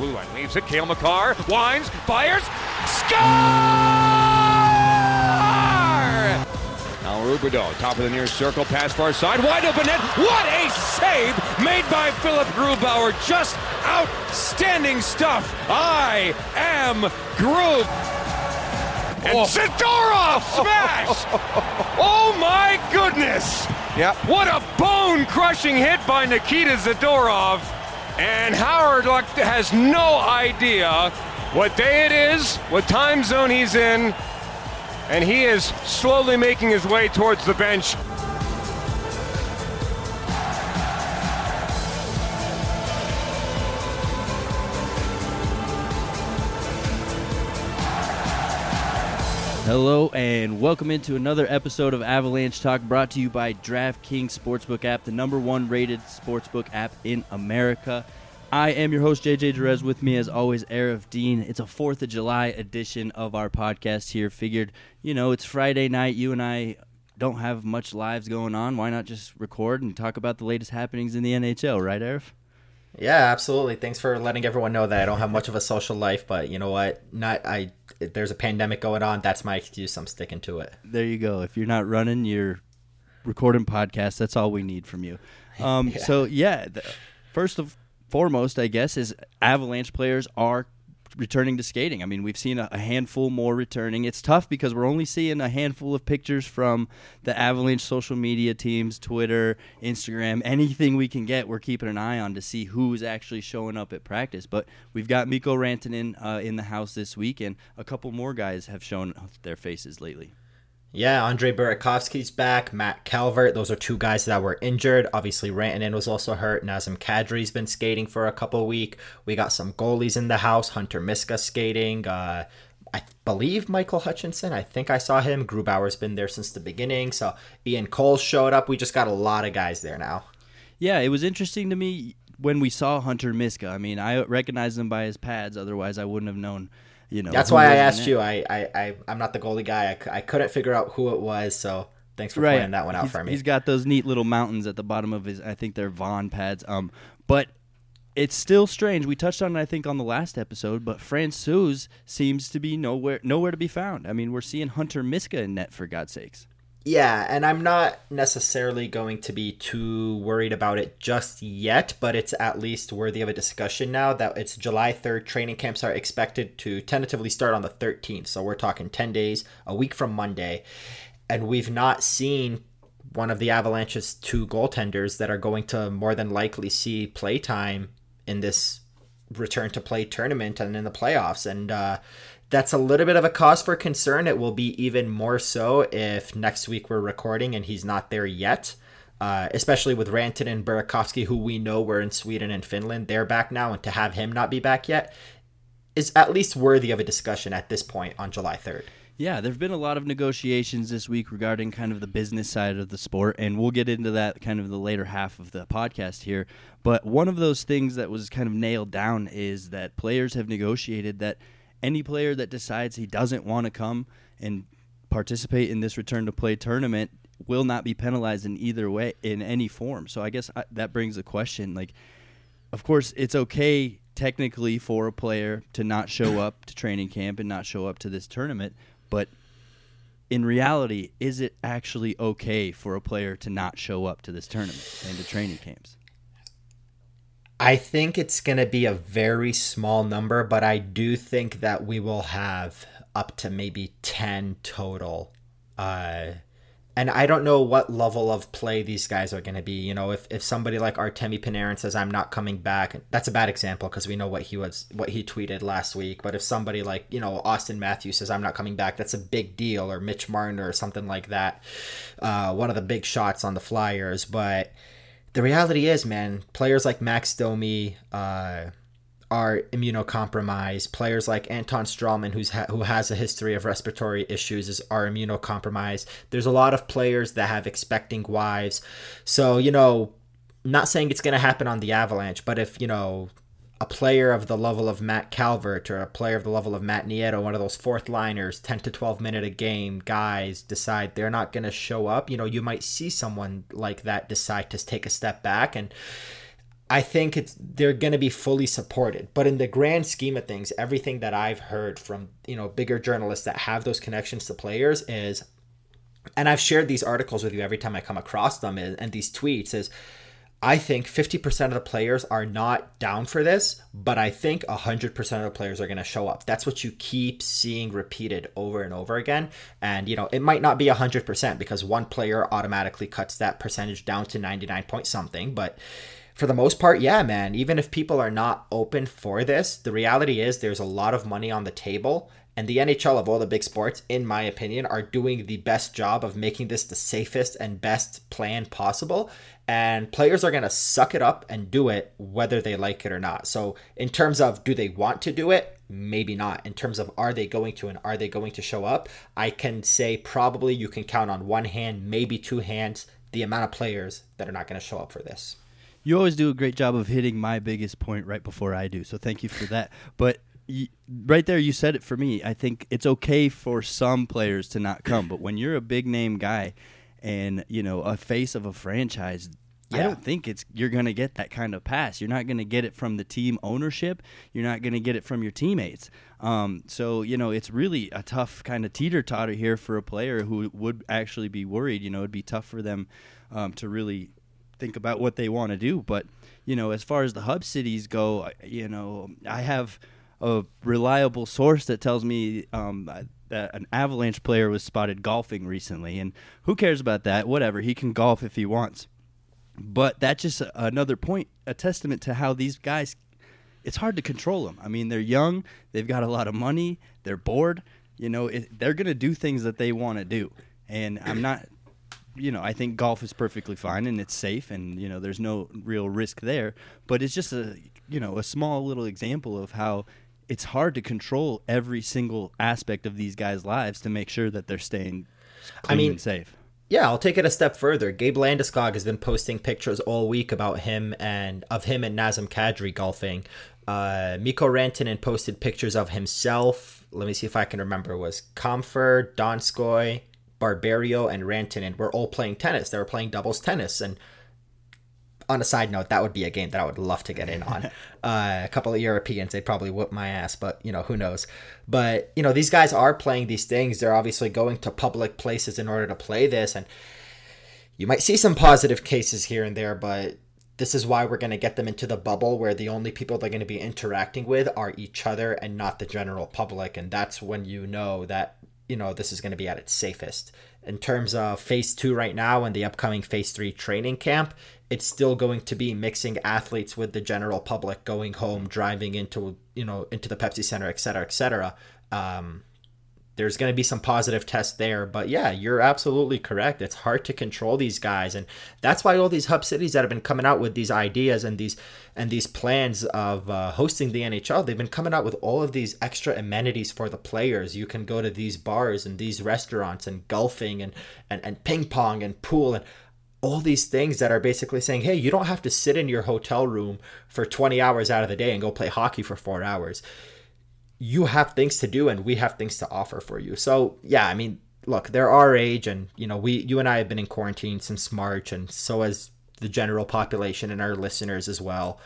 blue line. Leaves it. Cale Makar winds, fires, score! Now Rubido, top of the near circle, pass far side, wide open net. What a save made by Philipp Grubauer! Just outstanding stuff. I am Grub. And oh. Zadorov smash! oh my goodness! Yeah. What a bone crushing hit by Nikita Zadorov. And Howard has no idea what day it is, what time zone he's in, and he is slowly making his way towards the bench. Hello and welcome into another episode of Avalanche Talk brought to you by DraftKings Sportsbook app, the number one rated sportsbook app in America. I am your host, JJ Jerez. With me, as always, Aarif Deen. It's a 4th of July edition of our podcast here. Figured, you know, it's Friday night. You and I don't have much lives going on. Why not just record and talk about the latest happenings in the NHL, right, Aarif? Yeah, absolutely. Thanks for letting everyone know that I don't have much of a social life, but you know what? Not I. There's a pandemic going on. That's my excuse. I'm sticking to it. There you go. If you're not running, you're recording podcasts. That's all we need from you. Um, yeah. So yeah, the, first of foremost, I guess, is Avalanche players are returning to skating. I mean, we've seen a, handful more returning. It's tough because we're only seeing a handful of pictures from the Avalanche social media teams, Twitter, Instagram, anything we can get. We're keeping an eye on to see who's actually showing up at practice. But we've got Mikko Rantanen uh, in the house this week, and a couple more guys have shown their faces lately. Yeah, Andre Burakovsky's back. Matt Calvert. Those are two guys that were injured. Obviously, Rantanen was also hurt. Nazem Kadri's been skating for a couple weeks. We got some goalies in the house. Hunter Miska skating. Uh, I believe Michael Hutchinson. I think I saw him. Grubauer's been there since the beginning. So Ian Cole showed up. We just got a lot of guys there now. Yeah, it was interesting to me when we saw Hunter Miska. I mean, I recognized him by his pads. Otherwise, I wouldn't have known you know. That's why I asked you. I, I, I, I'm not the goalie guy. I, I couldn't figure out who it was, so thanks for right. pointing that one out he's, for me. He's got those neat little mountains at the bottom of his. I think they're Vaughn pads. Um, but it's still strange. We touched on it, I think, on the last episode, but Francouz seems to be nowhere, nowhere to be found. I mean, we're seeing Hunter Miska in net for God's sakes. Yeah, and I'm not necessarily going to be too worried about it just yet, but it's at least worthy of a discussion now that it's July 3rd. Training camps are expected to tentatively start on the 13th. So we're talking 10 days, a week from Monday. And we've not seen one of the Avalanche's two goaltenders that are going to more than likely see playtime in this return to play tournament and in the playoffs. And, uh, that's a little bit of a cause for concern. It will be even more so if next week we're recording and he's not there yet. Uh, especially with Rantanen and Burakovsky, who we know were in Sweden and Finland. They're back now, and to have him not be back yet is at least worthy of a discussion at this point on July 3rd. Yeah, there have been a lot of negotiations this week regarding kind of the business side of the sport, and we'll get into that kind of the later half of the podcast here. But one of those things that was kind of nailed down is that players have negotiated that – any player that decides he doesn't want to come and participate in this return to play tournament will not be penalized in either way in any form. So I guess I, that brings a question like of course it's okay technically for a player to not show up to training camp and not show up to this tournament, but in reality, is it actually okay for a player to not show up to this tournament and to training camps? I think it's going to be a very small number, but I do think that we will have up to maybe 10 total. Uh, and I don't know what level of play these guys are going to be. You know, if, if somebody like Artemi Panarin says I'm not coming back, that's a bad example because we know what he was what he tweeted last week. But if somebody like you know Auston Matthews says I'm not coming back, that's a big deal. Or Mitch Marner or something like that, uh, one of the big shots on the Flyers. But the reality is, man, players like Max Domi uh, are immunocompromised. Players like Anton Stralman, who's ha- who has a history of respiratory issues, is are immunocompromised. There's a lot of players that have expecting wives. So you know, not saying it's going to happen on the Avalanche, but if you know a player of the level of Matt Calvert or a player of the level of Matt Nieto, one of those fourth liners, 10 to 12 minute a game guys decide they're not going to show up, you know, you might see someone like that decide to take a step back. And I think it's they're going to be fully supported. But in the grand scheme of things, everything that I've heard from, you know, bigger journalists that have those connections to players is and I've shared these articles with you every time I come across them and, and these tweets is I think 50% of the players are not down for this, but I think 100% of the players are going to show up. That's what you keep seeing repeated over and over again. And, you know, it might not be 100% because one player automatically cuts that percentage down to 99 point something. But for the most part, yeah, man, even if people are not open for this, the reality is there's a lot of money on the table and the NHL of all the big sports, in my opinion, are doing the best job of making this the safest and best plan possible. And players are going to suck it up and do it whether they like it or not. So, in terms of do they want to do it? Maybe not. In terms of are they going to and are they going to show up? I can say probably you can count on one hand, maybe two hands, the amount of players that are not going to show up for this. You always do a great job of hitting my biggest point right before I do. So, thank you for that. But right there you said it for me i think it's okay for some players to not come but when you're a big name guy and you know a face of a franchise yeah. I don't think it's you're going to get that kind of pass. You're not going to get it from the team ownership. You're not going to get it from your teammates. Um, so you know it's really a tough kind of teeter totter here for a player who would actually be worried. You know it'd be tough for them um, to really think about what they want to do. But you know as far as the hub cities go, you know I have a reliable source that tells me um, that an Avalanche player was spotted golfing recently. And who cares about that? Whatever. He can golf if he wants. But that's just a, another point, a testament to how these guys, it's hard to control them. I mean, they're young, they've got a lot of money, they're bored. You know, it, they're going to do things that they want to do. And I'm not you know, I think golf is perfectly fine and it's safe and you know there's no real risk there. But it's just a you know a small little example of how it's hard to control every single aspect of these guys' lives to make sure that they're staying clean I mean, and safe. Yeah, I'll take it a step further. Gabe Landeskog has been posting pictures all week about him and of him and Nazem Kadri golfing. Uh, Mikko Rantanen posted pictures of himself. Let me see if I can remember. It was Compher, Donskoy, Barberio, and Rantanen were all playing tennis. They were playing doubles tennis, and on a side note, that would be a game that I would love to get in on. uh, a couple of Europeans, they'd probably whoop my ass, but you know, who knows? But you know, these guys are playing these things. They're obviously going to public places in order to play this, and you might see some positive cases here and there, but this is why we're going to get them into the bubble where the only people they're going to be interacting with are each other and not the general public, and that's when you know that you know this is going to be at its safest in terms of phase two right now and the upcoming phase three training camp it's still going to be mixing athletes with the general public going home driving into you know into the pepsi center et cetera et cetera. Um, there's going to be some positive tests there but yeah you're absolutely correct. It's hard to control these guys and that's why all these hub cities that have been coming out with these ideas and these and these plans of uh, hosting the nhl they've been coming out with all of these extra amenities for the players. You can go to these bars and these restaurants and golfing and and, and ping pong and pool and all these things that are basically saying, hey, you don't have to sit in your hotel room for 20 hours out of the day and go play hockey for four hours. You have things to do and we have things to offer for you. So, yeah, I mean, look, they're our age and, you know, we, you and I have been in quarantine since March and so has the general population and our listeners as well.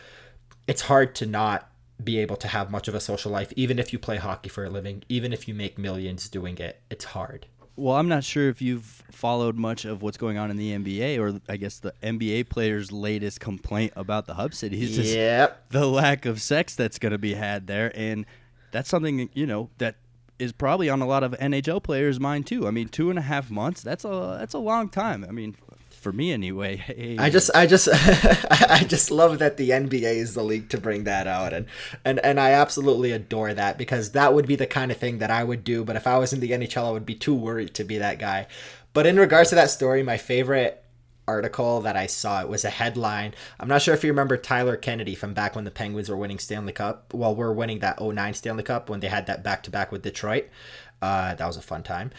It's hard to not be able to have much of a social life, even if you play hockey for a living, even if you make millions doing it. It's hard. Well, I'm not sure if you've followed much of what's going on in the NBA, or I guess the NBA players' latest complaint about the hub cities is yep. the lack of sex that's going to be had there, and that's something you know that is probably on a lot of NHL players' mind too. I mean, two and a half months—that's a that's a long time. I mean, for me anyway. Hey. I just I just I just love that the NBA is the league to bring that out and and and I absolutely adore that because that would be the kind of thing that I would do but if I was in the NHL I would be too worried to be that guy. But in regards to that story, my favorite article that I saw. It was a headline. I'm not sure if you remember Tyler Kennedy from back when the Penguins were winning Stanley Cup. Well, we're winning that 09 Stanley Cup when they had that back to back with Detroit. Uh, that was a fun time.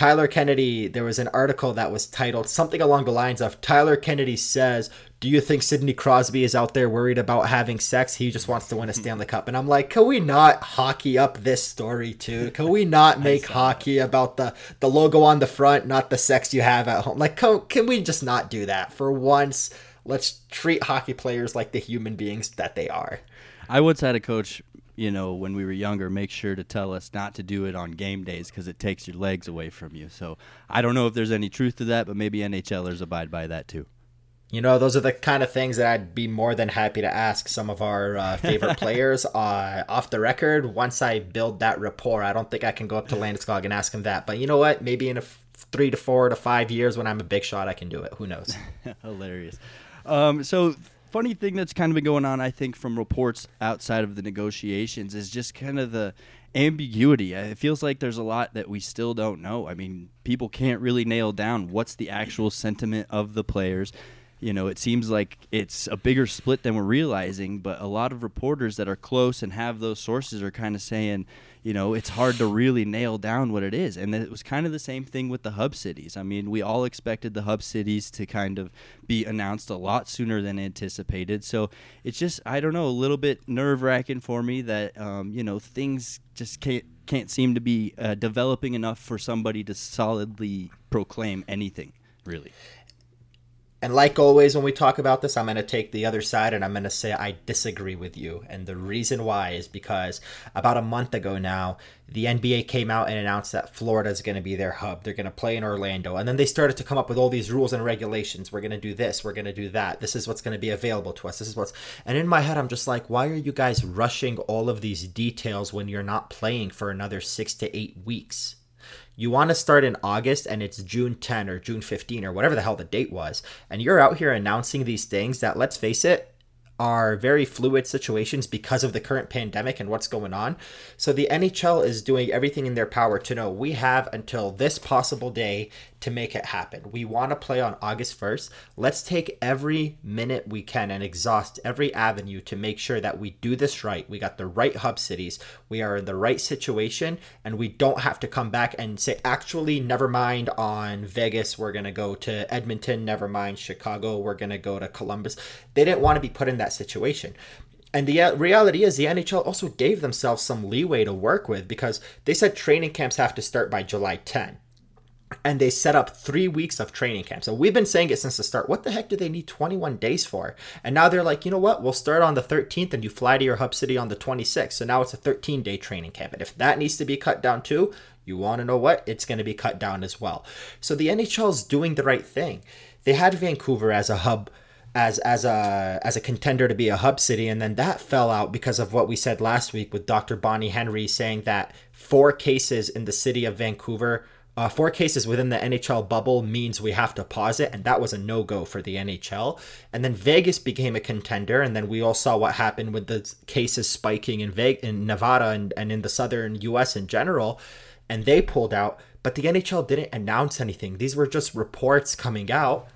Tyler Kennedy, there was an article that was titled something along the lines of Tyler Kennedy says, Do you think Sidney Crosby is out there worried about having sex? He just wants to win a Stanley Cup. And I'm like, can we not hockey up this story too? Can we not make hockey about the, the logo on the front, not the sex you have at home? Like, can, can we just not do that for once? let's treat hockey players like the human beings that they are. I once had a coach, you know, when we were younger, make sure to tell us not to do it on game days because it takes your legs away from you. So I don't know if there's any truth to that, but maybe NHLers abide by that too. You know, those are the kind of things that I'd be more than happy to ask some of our uh, favorite players uh, off the record. Once I build that rapport, I don't think I can go up to Landeskog and ask him that. But you know what? Maybe in a f- three to four to five years when I'm a big shot, I can do it. Who knows? Hilarious. Um, so, funny thing that's kind of been going on, I think, from reports outside of the negotiations is just kind of the ambiguity. Uh, it feels like there's a lot that we still don't know. I mean, people can't really nail down what's the actual sentiment of the players you know, it seems like it's a bigger split than we're realizing, but a lot of reporters that are close and have those sources are kind of saying, you know, it's hard to really nail down what it is. And it was kind of the same thing with the hub cities. I mean, we all expected the hub cities to kind of be announced a lot sooner than anticipated. So it's just, I don't know, a little bit nerve wracking for me that, um, you know, things just can't can't seem to be uh, developing enough for somebody to solidly proclaim anything really and like always, when we talk about this, I'm going to take the other side and I'm going to say I disagree with you. And the reason why is because about a month ago now, the NBA came out and announced that Florida is going to be their hub. They're going to play in Orlando. And then they started to come up with all these rules and regulations. We're going to do this. We're going to do that. This is what's going to be available to us. This is what's. And in my head, I'm just like, why are you guys rushing all of these details when you're not playing for another six to eight weeks? You want to start in August and it's June 10 or June 15 or whatever the hell the date was, and you're out here announcing these things that, let's face it, are very fluid situations because of the current pandemic and what's going on. So the NHL is doing everything in their power to know we have until this possible day to make it happen. We want to play on August 1st. Let's take every minute we can and exhaust every avenue to make sure that we do this right. We got the right hub cities. We are in the right situation and we don't have to come back and say, actually, never mind on Vegas. We're going to go to Edmonton. Never mind Chicago. We're going to go to Columbus. They didn't want to be put in that situation. And the uh, reality is, the NHL also gave themselves some leeway to work with because they said training camps have to start by July 10 and they set up three weeks of training camp. So we've been saying it since the start. What the heck do they need 21 days for? And now they're like, you know what? We'll start on the 13th and you fly to your hub city on the 26th. So now it's a 13 day training camp. And if that needs to be cut down too, you want to know what? It's going to be cut down as well. So the NHL is doing the right thing. They had Vancouver as a hub as as a as a contender to be a hub city and then that fell out because of what we said last week with Dr. Bonnie Henry saying that four cases in the city of Vancouver uh, four cases within the NHL bubble means we have to pause it, and that was a no go for the NHL. And then Vegas became a contender, and then we all saw what happened with the cases spiking in Vegas, in Nevada and, and in the southern US in general, and they pulled out. But the NHL didn't announce anything. These were just reports coming out,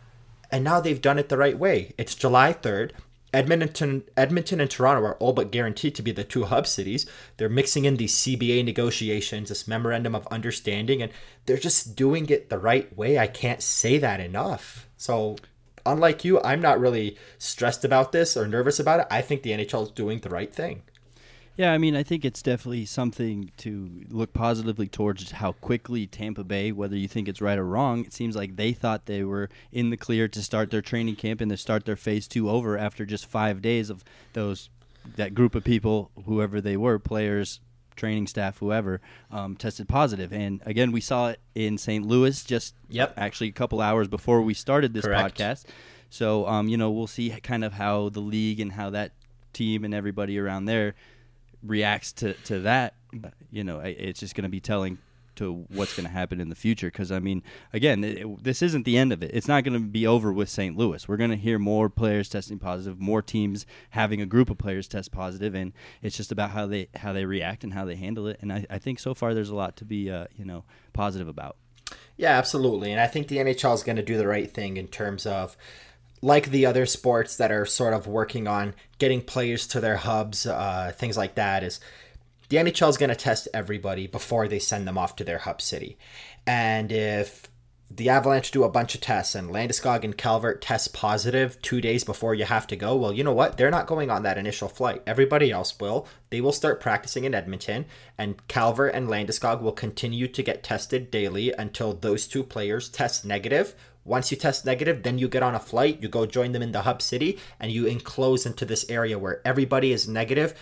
and now they've done it the right way. It's July 3rd. Edmonton, Edmonton and Toronto are all but guaranteed to be the two hub cities. They're mixing in these CBA negotiations, this memorandum of understanding, and they're just doing it the right way. I can't say that enough. So, unlike you, I'm not really stressed about this or nervous about it. I think the NHL is doing the right thing. Yeah, I mean, I think it's definitely something to look positively towards how quickly Tampa Bay, whether you think it's right or wrong, it seems like they thought they were in the clear to start their training camp and to start their phase two over after just five days of those that group of people, whoever they were, players, training staff, whoever, um, tested positive. And again, we saw it in St. Louis just yep. actually a couple hours before we started this Correct. podcast. So, um, you know, we'll see kind of how the league and how that team and everybody around there reacts to, to that, you know, it's just going to be telling to what's going to happen in the future. Because I mean, again, it, this isn't the end of it. It's not going to be over with St. Louis. We're going to hear more players testing positive, more teams having a group of players test positive, and it's just about how they how they react and how they handle it. And I, I think so far there's a lot to be uh, you know positive about. Yeah, absolutely. And I think the NHL is going to do the right thing in terms of like the other sports that are sort of working on getting players to their hubs, uh, things like that, is the NHL is going to test everybody before they send them off to their hub city. And if the Avalanche do a bunch of tests and Landeskog and Calvert test positive two days before you have to go, well, you know what? They're not going on that initial flight. Everybody else will. They will start practicing in Edmonton, and Calvert and Landeskog will continue to get tested daily until those two players test negative Once you test negative, then you get on a flight, you go join them in the hub city, and you enclose into this area where everybody is negative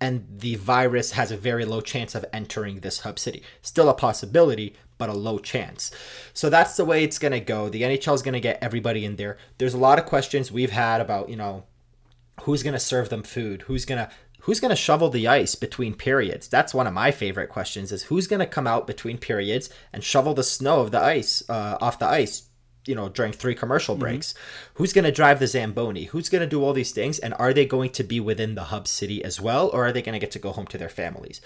and the virus has a very low chance of entering this hub city. Still a possibility, but a low chance. So that's the way it's going to go. The NHL is going to get everybody in there. There's a lot of questions we've had about, you know, who's going to serve them food, who's going to who's going to shovel the ice between periods that's one of my favorite questions is who's going to come out between periods and shovel the snow of the ice uh, off the ice you know during three commercial mm-hmm. breaks mm-hmm. who's going to drive the zamboni who's going to do all these things and are they going to be within the hub city as well or are they going to get to go home to their families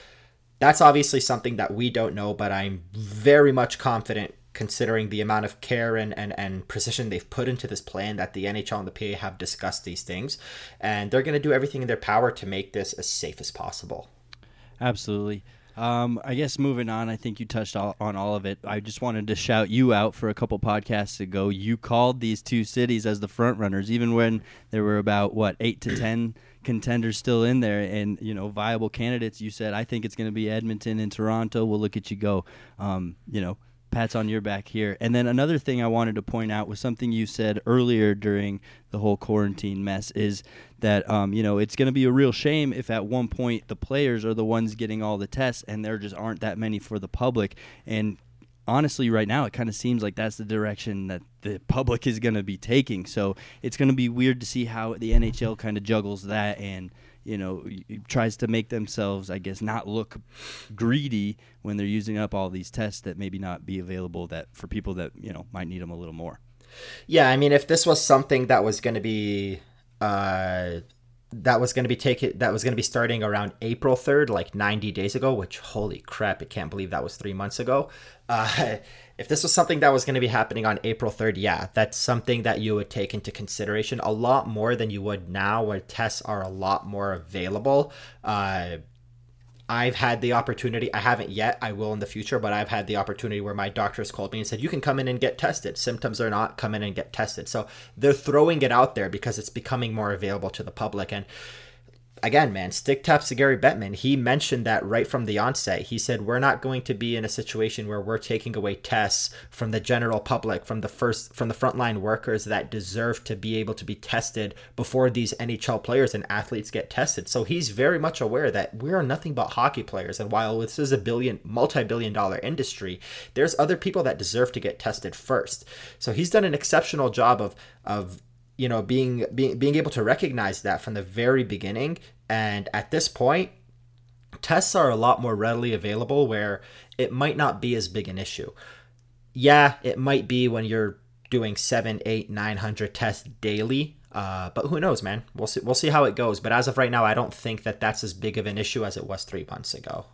that's obviously something that we don't know but i'm very much confident considering the amount of care and, and, and precision they've put into this plan that the nhl and the pa have discussed these things and they're going to do everything in their power to make this as safe as possible absolutely um, I guess moving on, I think you touched all, on all of it. I just wanted to shout you out for a couple podcasts ago. You called these two cities as the front runners, even when there were about what eight to ten contenders still in there, and you know viable candidates. You said I think it's going to be Edmonton and Toronto. We'll look at you go. Um, you know, pats on your back here. And then another thing I wanted to point out was something you said earlier during the whole quarantine mess is that um, you know it's going to be a real shame if at one point the players are the ones getting all the tests and there just aren't that many for the public. And honestly, right now it kind of seems like that's the direction that the public is going to be taking. So it's going to be weird to see how the NHL kind of juggles that and you know tries to make themselves i guess not look greedy when they're using up all these tests that maybe not be available that for people that you know might need them a little more. Yeah i mean if this was something that was going to be uh that was going to be taken that was going to be starting around april 3rd like 90 days ago which holy crap i can't believe that was three months ago uh if this was something that was going to be happening on April 3rd, yeah, that's something that you would take into consideration a lot more than you would now, where tests are a lot more available. Uh, I've had the opportunity, I haven't yet, I will in the future, but I've had the opportunity where my doctor has called me and said, You can come in and get tested. Symptoms are not, come in and get tested. So they're throwing it out there because it's becoming more available to the public. And again, man, stick taps to Gary Bettman. He mentioned that right from the onset. He said, We're not going to be in a situation where we're taking away tests from the general public, from the first from the frontline workers that deserve to be able to be tested before these NHL players and athletes get tested. So he's very much aware that we are nothing but hockey players. And while this is a billion multi-billion dollar industry, there's other people that deserve to get tested first. So he's done an exceptional job of of you know being being being able to recognize that from the very beginning and at this point tests are a lot more readily available where it might not be as big an issue. Yeah it might be when you're doing seven eight nine hundred tests daily uh, but who knows man? We'll see we'll see how it goes. But as of right now i don't think that that's as big of an issue as it was three months ago.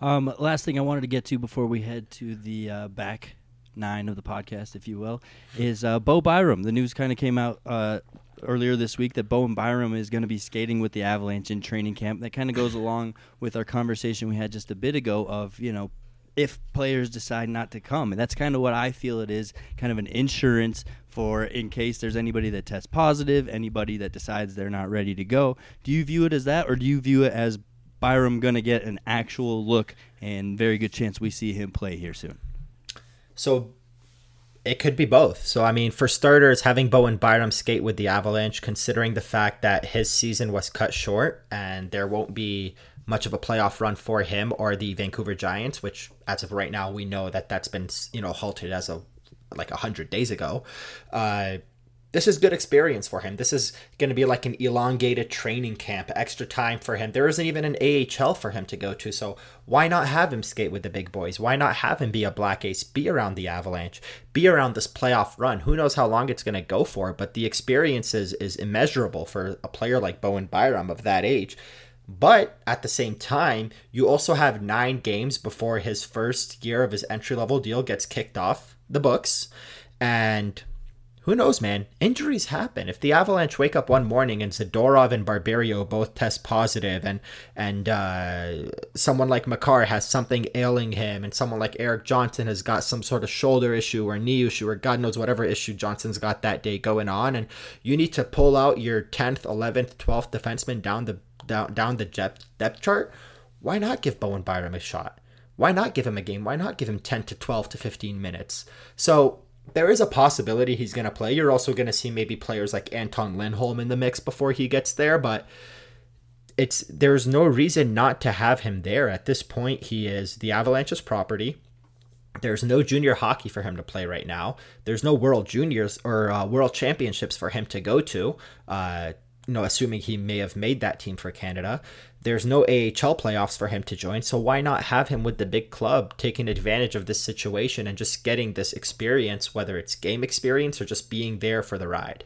Um, last thing i wanted to get to before we head to the uh, back nine of the podcast, if you will, is uh, Bo Byram. The news kind of came out uh, earlier this week that Bowen Byram is going to be skating with the Avalanche in training camp. That kind of goes along with our conversation we had just a bit ago of, you know, if players decide not to come. And that's kind of what I feel it is kind of an insurance for in case there's anybody that tests positive, anybody that decides they're not ready to go. Do you view it as that, or do you view it as Byram going to get an actual look and very good chance we see him play here soon? So it could be both. So I mean, for starters, having Bowen Byram skate with the Avalanche, considering the fact that his season was cut short and there won't be much of a playoff run for him or the Vancouver Giants, which as of right now we know that that's been you know halted as of like hundred days ago. Uh, this is good experience for him. This is going to be like an elongated training camp, extra time for him. There isn't even an AHL for him to go to, so why not have him skate with the big boys? Why not have him be a black ace, be around the Avalanche, be around this playoff run? Who knows how long it's going to go for, but the experience is, is immeasurable for a player like Bowen Byram of that age. But at the same time, you also have nine games before his first year of his entry level deal gets kicked off the books. And who knows, man? Injuries happen. If the Avalanche wake up one morning and Zadorov and Barberio both test positive, and and uh, someone like Makar has something ailing him, and someone like Erik Johnson has got some sort of shoulder issue or knee issue or God knows whatever issue Johnson's got that day going on, and you need to pull out your tenth, eleventh, twelfth defenseman down the down down the depth depth chart. Why not give Bowen Byram a shot? Why not give him a game? Why not give him ten to twelve to fifteen minutes? So there is a possibility he's going to play. You're also going to see maybe players like Anton Lindholm in the mix before he gets there, but it's there's no reason not to have him there. At this point, he is the Avalanche's property. There's no junior hockey for him to play right now. There's no World Juniors or uh, World Championships for him to go to. Uh, you know, assuming he may have made that team for Canada. There's no AHL playoffs for him to join, so why not have him with the big club, taking advantage of this situation and just getting this experience, whether it's game experience or just being there for the ride?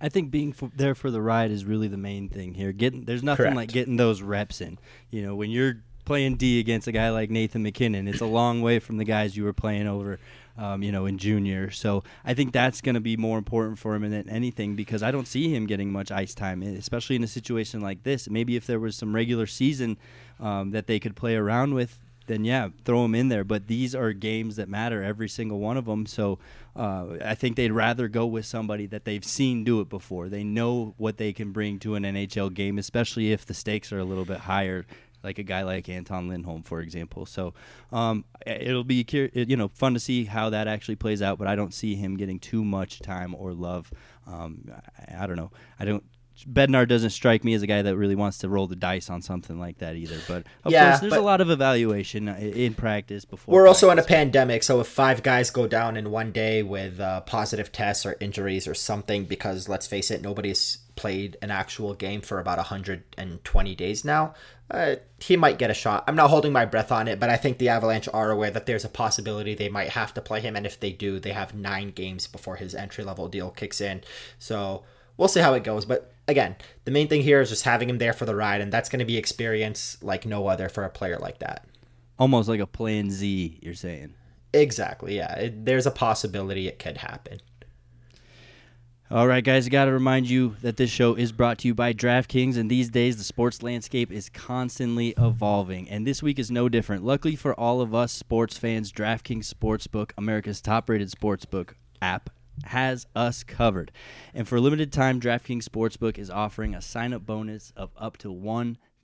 I think being for, there for the ride is really the main thing here. Getting there's nothing Correct. like getting those reps in. You know, when you're playing D against a guy like Nathan MacKinnon, it's a long way from the guys you were playing over, um, you know, in junior. So I think that's going to be more important for him than anything because I don't see him getting much ice time, especially in a situation like this. Maybe if there was some regular season um, that they could play around with, then yeah, throw him in there. But these are games that matter, every single one of them. So uh, I think they'd rather go with somebody that they've seen do it before. They know what they can bring to an NHL game, especially if the stakes are a little bit higher. Like a guy like Anton Lindholm, for example. So um, it'll be you know fun to see how that actually plays out. But I don't see him getting too much time or love. Um, I, I don't know. I don't Bednar doesn't strike me as a guy that really wants to roll the dice on something like that either. But of Yeah, course, there's a lot of evaluation uh, in practice before. We're also in a pandemic, so if five guys go down in one day with uh, positive tests or injuries or something, because let's face it, nobody's played an actual game for about 120 days now, uh, he might get a shot. I'm not holding my breath on it, but I think the Avalanche are aware that there's a possibility they might have to play him, and if they do, they have nine games before his entry level deal kicks in. So we'll see how it goes. But again, the main thing here is just having him there for the ride, and that's going to be experience like no other for a player like that. almost like a Plan Z. You're saying. Exactly. Yeah. It, there's a possibility it could happen. All right, guys, I got to remind you that this show is brought to you by DraftKings, and these days the sports landscape is constantly evolving, and this week is no different. Luckily for all of us sports fans, DraftKings Sportsbook, America's top rated sportsbook app, has us covered. And for a limited time, DraftKings Sportsbook is offering a sign up bonus of up to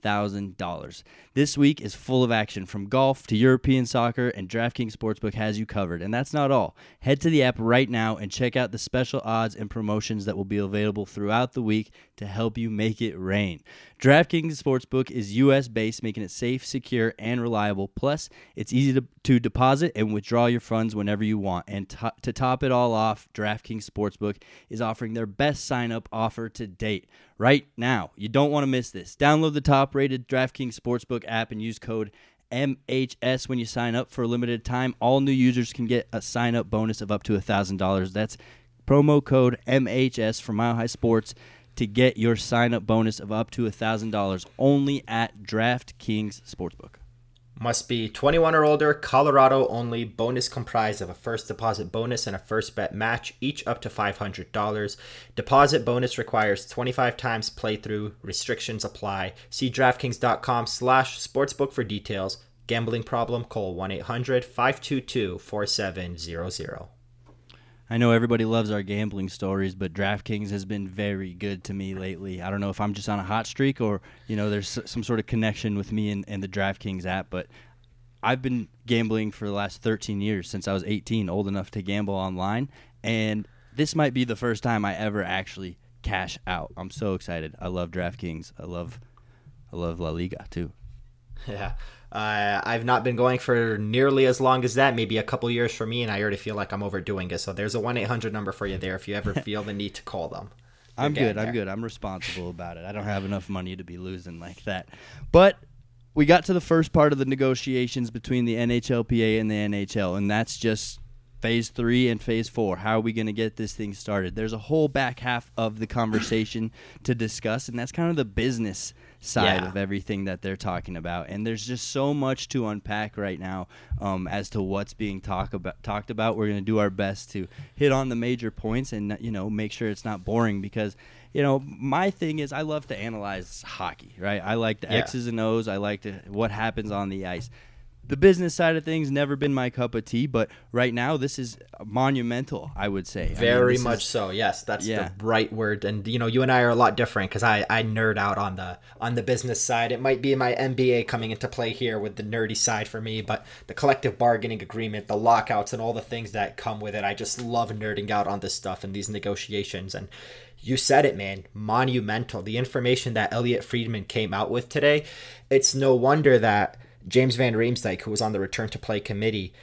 $1,000. This week is full of action from golf to European soccer, and DraftKings Sportsbook has you covered. And that's not all. Head to the app right now and check out the special odds and promotions that will be available throughout the week to help you make it rain. DraftKings Sportsbook is US based, making it safe, secure, and reliable. Plus, it's easy to, to deposit and withdraw your funds whenever you want. And to, to top it all off, DraftKings Sportsbook is offering their best sign up offer to date right now. You don't want to miss this. Download the top rated DraftKings Sportsbook app and use code MHS when you sign up for a limited time. All new users can get a sign up bonus of up to $1,000. That's promo code MHS for Mile High Sports to get your sign up bonus of up to $1,000 only at DraftKings Sportsbook. Must be 21 or older, Colorado only. Bonus comprised of a first deposit bonus and a first bet match, each up to $500. Deposit bonus requires 25 times playthrough. Restrictions apply. See DraftKings.com slash sportsbook for details. Gambling problem? Call 1-800-522-4700. I know everybody loves our gambling stories, but DraftKings has been very good to me lately. I don't know if I'm just on a hot streak or, you know, there's some sort of connection with me and, and the DraftKings app, but I've been gambling for the last 13 years since I was 18, old enough to gamble online, and this might be the first time I ever actually cash out. I'm so excited. I love DraftKings. I love I love La Liga too. Yeah. Uh, I've not been going for nearly as long as that, maybe a couple years for me, and I already feel like I'm overdoing it. So there's a 1 800 number for you there if you ever feel the need to call them. I'm good. getting I'm good. I'm responsible about it. I don't have enough money to be losing like that. But we got to the first part of the negotiations between the NHLPA and the NHL, and that's just phase three and phase four. How are we going to get this thing started? There's a whole back half of the conversation to discuss, and that's kind of the business side Yeah. of everything that they're talking about. And there's just so much to unpack right now um, as to what's being talk about, talked about. We're going to do our best to hit on the major points and you know make sure it's not boring because you know my thing is I love to analyze hockey, right? I like the Yeah. X's and O's. I like to what happens on the ice. The business side of things never been my cup of tea, but right now this is monumental. I would say very I mean, much is, so. Yes, that's Yeah. the right word. And you know, you and I are a lot different because I I nerd out on the on the business side. It might be my MBA coming into play here with the nerdy side for me, but the collective bargaining agreement, the lockouts, and all the things that come with it. I just love nerding out on this stuff and these negotiations and. You said it, man. Monumental. The information that Elliotte Friedman came out with today, it's no wonder that James Van Riemsdyk, who was on the return to play committee,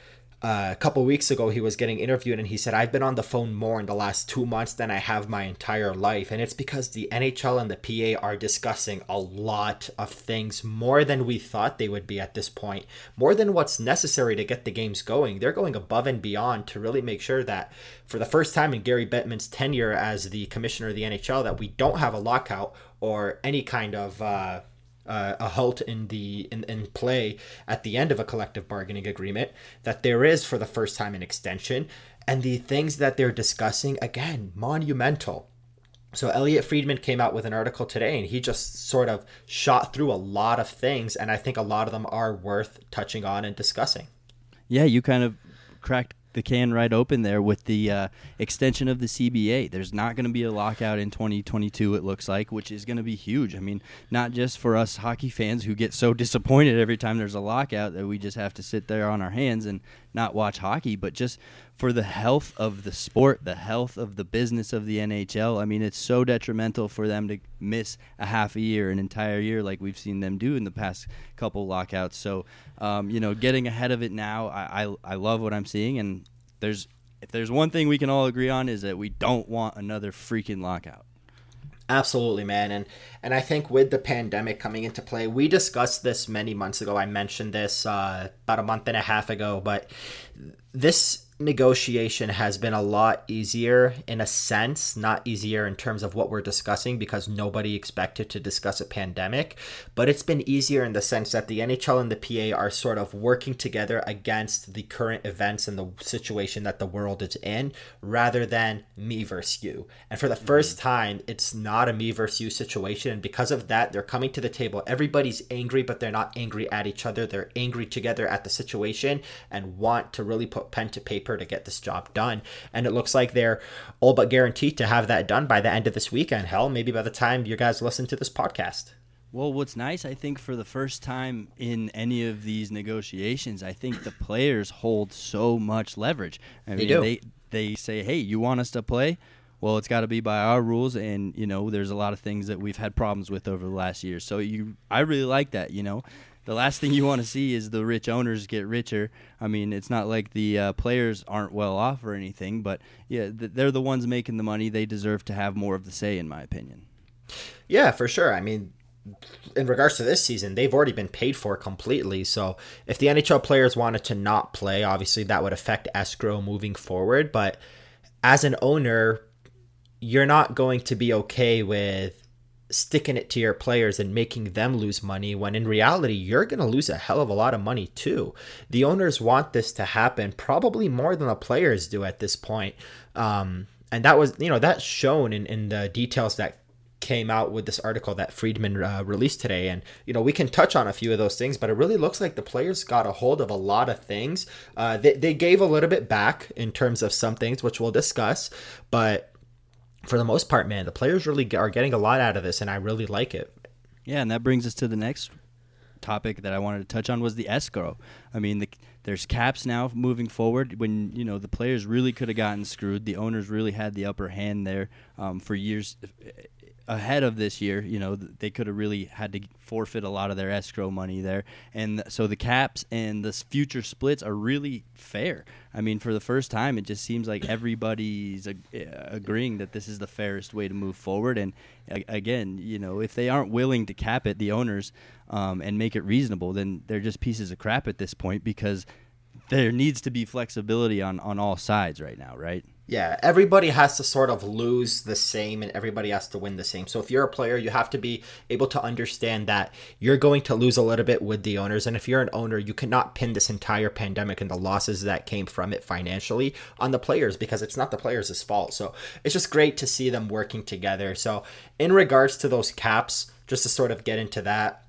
uh, a couple weeks ago, he was getting interviewed and he said, I've been on the phone more in the last two months than I have my entire life. And it's because the NHL and the PA are discussing a lot of things more than we thought they would be at this point, more than what's necessary to get the games going. They're going above and beyond to really make sure that for the first time in Gary Bettman's tenure as the commissioner of the NHL, that we don't have a lockout or any kind of. Uh, uh, a halt in the in, in play at the end of a collective bargaining agreement that there is for the first time an extension. And the things that they're discussing again monumental. So Elliotte Friedman came out with an article today and he just sort of shot through a lot of things. And I think a lot of them are worth touching on and discussing. Yeah, you kind of cracked the can right open there with the uh, extension of the CBA. There's not going to be a lockout in 2022, it looks like, which is going to be huge. I mean, not just for us hockey fans who get so disappointed every time there's a lockout that we just have to sit there on our hands and not watch hockey, but just for the health of the sport, the health of the business of the NHL. I mean, it's so detrimental for them to miss a half a year, an entire year, like we've seen them do in the past couple lockouts. So, um, you know, getting ahead of it now, I, I I love what I'm seeing, and there's if there's one thing we can all agree on is that we don't want another freaking lockout. Absolutely, man. And and I think with the pandemic coming into play, we discussed this many months ago. I mentioned this uh, about a month and a half ago, but this negotiation has been a lot easier in a sense, not easier in terms of what we're discussing because nobody expected to discuss a pandemic, but it's been easier in the sense that the NHL and the PA are sort of working together against the current events and the situation that the world is in rather than me versus you. And for the mm-hmm. 1st time, it's not a me versus you situation. And because of that, they're coming to the table. Everybody's angry, but they're not angry at each other. They're angry together at the situation and want to really put pen to paper to get this job done. And it looks like they're all but guaranteed to have that done by the end of this weekend. Hell, maybe by the time you guys listen to this podcast. Well, what's nice, I think, for the first time in any of these negotiations, I think the players hold so much leverage. I mean, do. they they say, "Hey, you want us to play? Well, it's got to be by our rules." And you know, there's a lot of things that we've had problems with over the last year. So you, I really like that. You know, the last thing you want to see is the rich owners get richer. I mean, it's not like the uh, players aren't well off or anything, but yeah, th- they're the ones making the money. They deserve to have more of the say, in my opinion. Yeah, for sure. I mean, in regards to this season, they've already been paid for completely. So if the NHL players wanted to not play, obviously that would affect escrow moving forward. But as an owner, you're not going to be okay with sticking it to your players and making them lose money when in reality you're going to lose a hell of a lot of money too. The owners want this to happen probably more than the players do at this point. Um, and that was, you know, that's shown in, in the details that came out with this article that Friedman uh, released today. And, you know, we can touch on a few of those things, but it really looks like the players got a hold of a lot of things. Uh, they, they gave a little bit back in terms of some things, which we'll discuss. But for the most part, man, the players really are getting a lot out of this, and I really like it. Yeah, and that brings us to the next topic that I wanted to touch on was the escrow. I mean, the, there's caps now moving forward. When you know the players really could have gotten screwed, the owners really had the upper hand there um, for years ahead of this year. You know, they could have really had to forfeit a lot of their escrow money there, and so the caps and the future splits are really fair. I mean, for the first time, it just seems like everybody's ag- agreeing that this is the fairest way to move forward. And again, you know, if they aren't willing to cap it, the owners, um, and make it reasonable, then they're just pieces of crap at this point because there needs to be flexibility on on all sides right now, right? Yeah, everybody has to sort of lose the same and everybody has to win the same. So if you're a player, you have to be able to understand that you're going to lose a little bit with the owners. And if you're an owner, you cannot pin this entire pandemic and the losses that came from it financially on the players because it's not the players' fault. So it's just great to see them working together. So in regards to those caps, just to sort of get into that,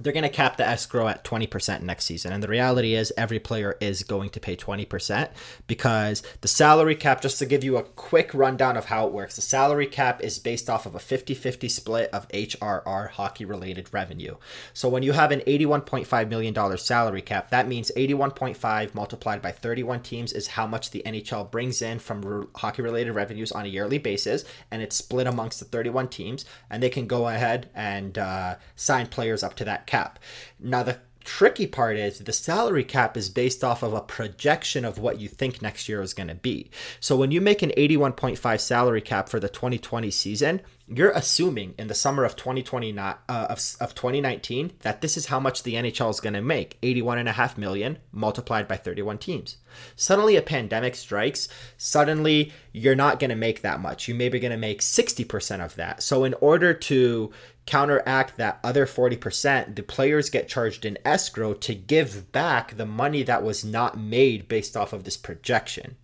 they're going to cap the escrow at 20% next season. And the reality is, every player is going to pay 20% because the salary cap, just to give you a quick rundown of how it works, the salary cap is based off of a 50 50 split of HRR hockey related revenue. So when you have an $81.5 million salary cap, that means 81.5 multiplied by 31 teams is how much the NHL brings in from hockey related revenues on a yearly basis. And it's split amongst the 31 teams. And they can go ahead and uh, sign players up to that cap. Now, the tricky part is the salary cap is based off of a projection of what you think next year is going to be. So when you make an 81.5 salary cap for the 2020 season, you're assuming in the summer of 2020 uh, of, of 2019 that this is how much the NHL is going to make 81.5 million multiplied by 31 teams. Suddenly a pandemic strikes, suddenly you're not going to make that much. You may be going to make 60% of that. So in order to counteract that other 40%, the players get charged in escrow to give back the money that was not made based off of this projection.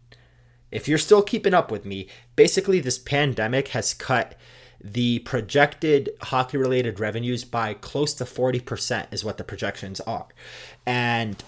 If you're still keeping up with me, basically this pandemic has cut the projected hockey related revenues by close to 40% is what the projections are. And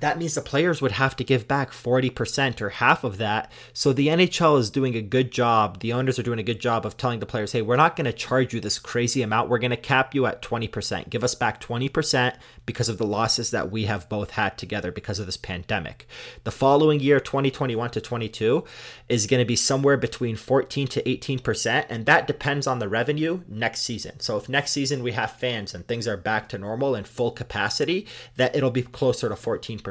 that means the players would have to give back 40% or half of that. So the NHL is doing a good job. The owners are doing a good job of telling the players, hey, we're not going to charge you this crazy amount. We're going to cap you at 20%. Give us back 20% because of the losses that we have both had together because of this pandemic. The following year, 2021 to 22, is going to be somewhere between 14 to 18%. And that depends on the revenue next season. So if next season we have fans and things are back to normal and full capacity, that it'll be closer to 14%.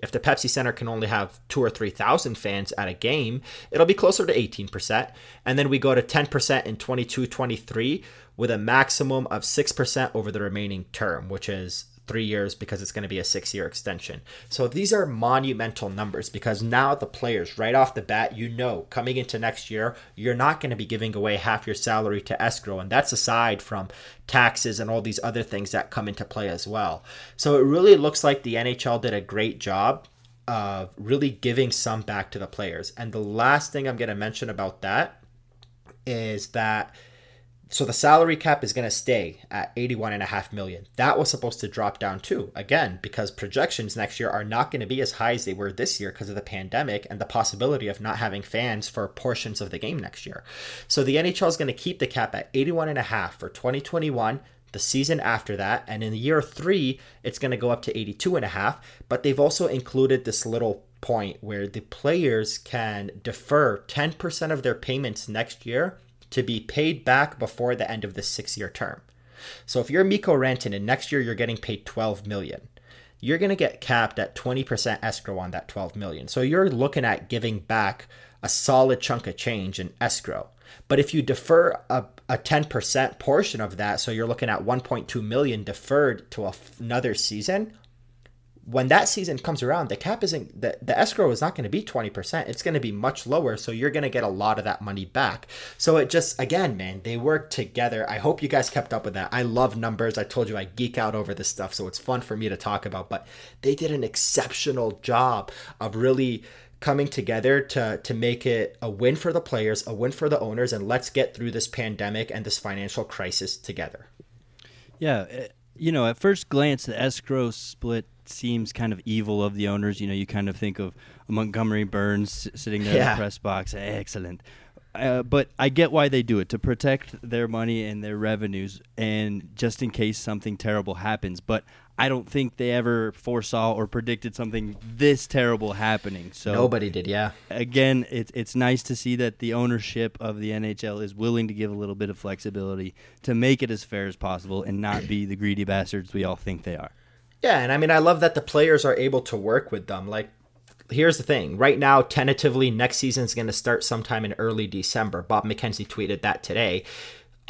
If the Pepsi Center can only have two or 3,000 fans at a game, it'll be closer to 18%. And then we go to 10% in 22 23 with a maximum of 6% over the remaining term, which is three years because it's going to be a six year extension. So these are monumental numbers because now the players, right off the bat, you know, coming into next year, you're not going to be giving away half your salary to escrow. And that's aside from taxes and all these other things that come into play as well. So it really looks like the NHL did a great job of really giving some back to the players. And the last thing I'm going to mention about that is that so the salary cap is going to stay at 81 and a half million. That was supposed to drop down too again because projections next year are not going to be as high as they were this year because of the pandemic and the possibility of not having fans for portions of the game next year. So the nhl is going to keep the cap at 81 and a half for 2021 the season after that and in year three it's going to go up to 82 and a half but they've also included this little point where the players can defer 10% of their payments next year to be paid back before the end of the six year term. So if you're Mikko Rantanen and next year you're getting paid 12 million, you're going to get capped at 20% escrow on that 12 million. So you're looking at giving back a solid chunk of change in escrow. But if you defer a, a 10% portion of that, so you're looking at 1.2 million deferred to another season, when that season comes around, the cap isn't the, the escrow is not going to be 20%. It's going to be much lower. So you're going to get a lot of that money back. So it just, again, man, they work together. I hope you guys kept up with that. I love numbers. I told you I geek out over this stuff. So it's fun for me to talk about. But they did an exceptional job of really coming together to to make it a win for the players, a win for the owners, and let's get through this pandemic and this financial crisis together. Yeah, eh, you know, at first glance, the escrow split seems kind of evil of the owners. You know, you kind of think of Montgomery Burns sitting there yeah. in the press box. Excellent. Uh, but I get why they do it to protect their money and their revenues, and just in case something terrible happens. But I don't think they ever foresaw or predicted something this terrible happening. So nobody did. Yeah. Again, it's it's nice to see that the ownership of the NHL is willing to give a little bit of flexibility to make it as fair as possible and not be the greedy bastards we all think they are. Yeah, and I mean, I love that the players are able to work with them. Like, here's the thing right now, tentatively, next season is going to start sometime in early December. Bob McKenzie tweeted that today.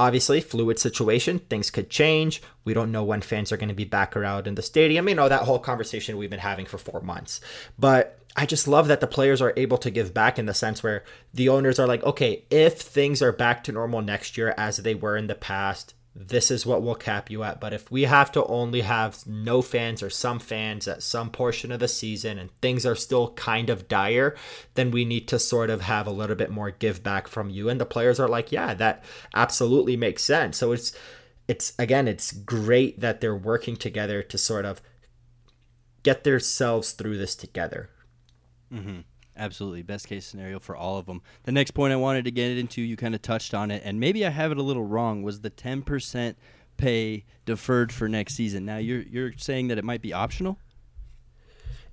Obviously, fluid situation, things could change. We don't know when fans are going to be back around in the stadium. You know, that whole conversation we've been having for four months. But I just love that the players are able to give back in the sense where the owners are like, okay, if things are back to normal next year as they were in the past, this is what we'll cap you at. But if we have to only have no fans or some fans at some portion of the season and things are still kind of dire, then we need to sort of have a little bit more give back from you. And the players are like, yeah, that absolutely makes sense. So it's it's again, it's great that they're working together to sort of get themselves through this together. Mm-hmm. Absolutely. Best case scenario for all of them. The next point I wanted to get into, you kind of touched on it, and maybe I have it a little wrong, was the 10% pay deferred for next season. Now, you're, you're saying that it might be optional?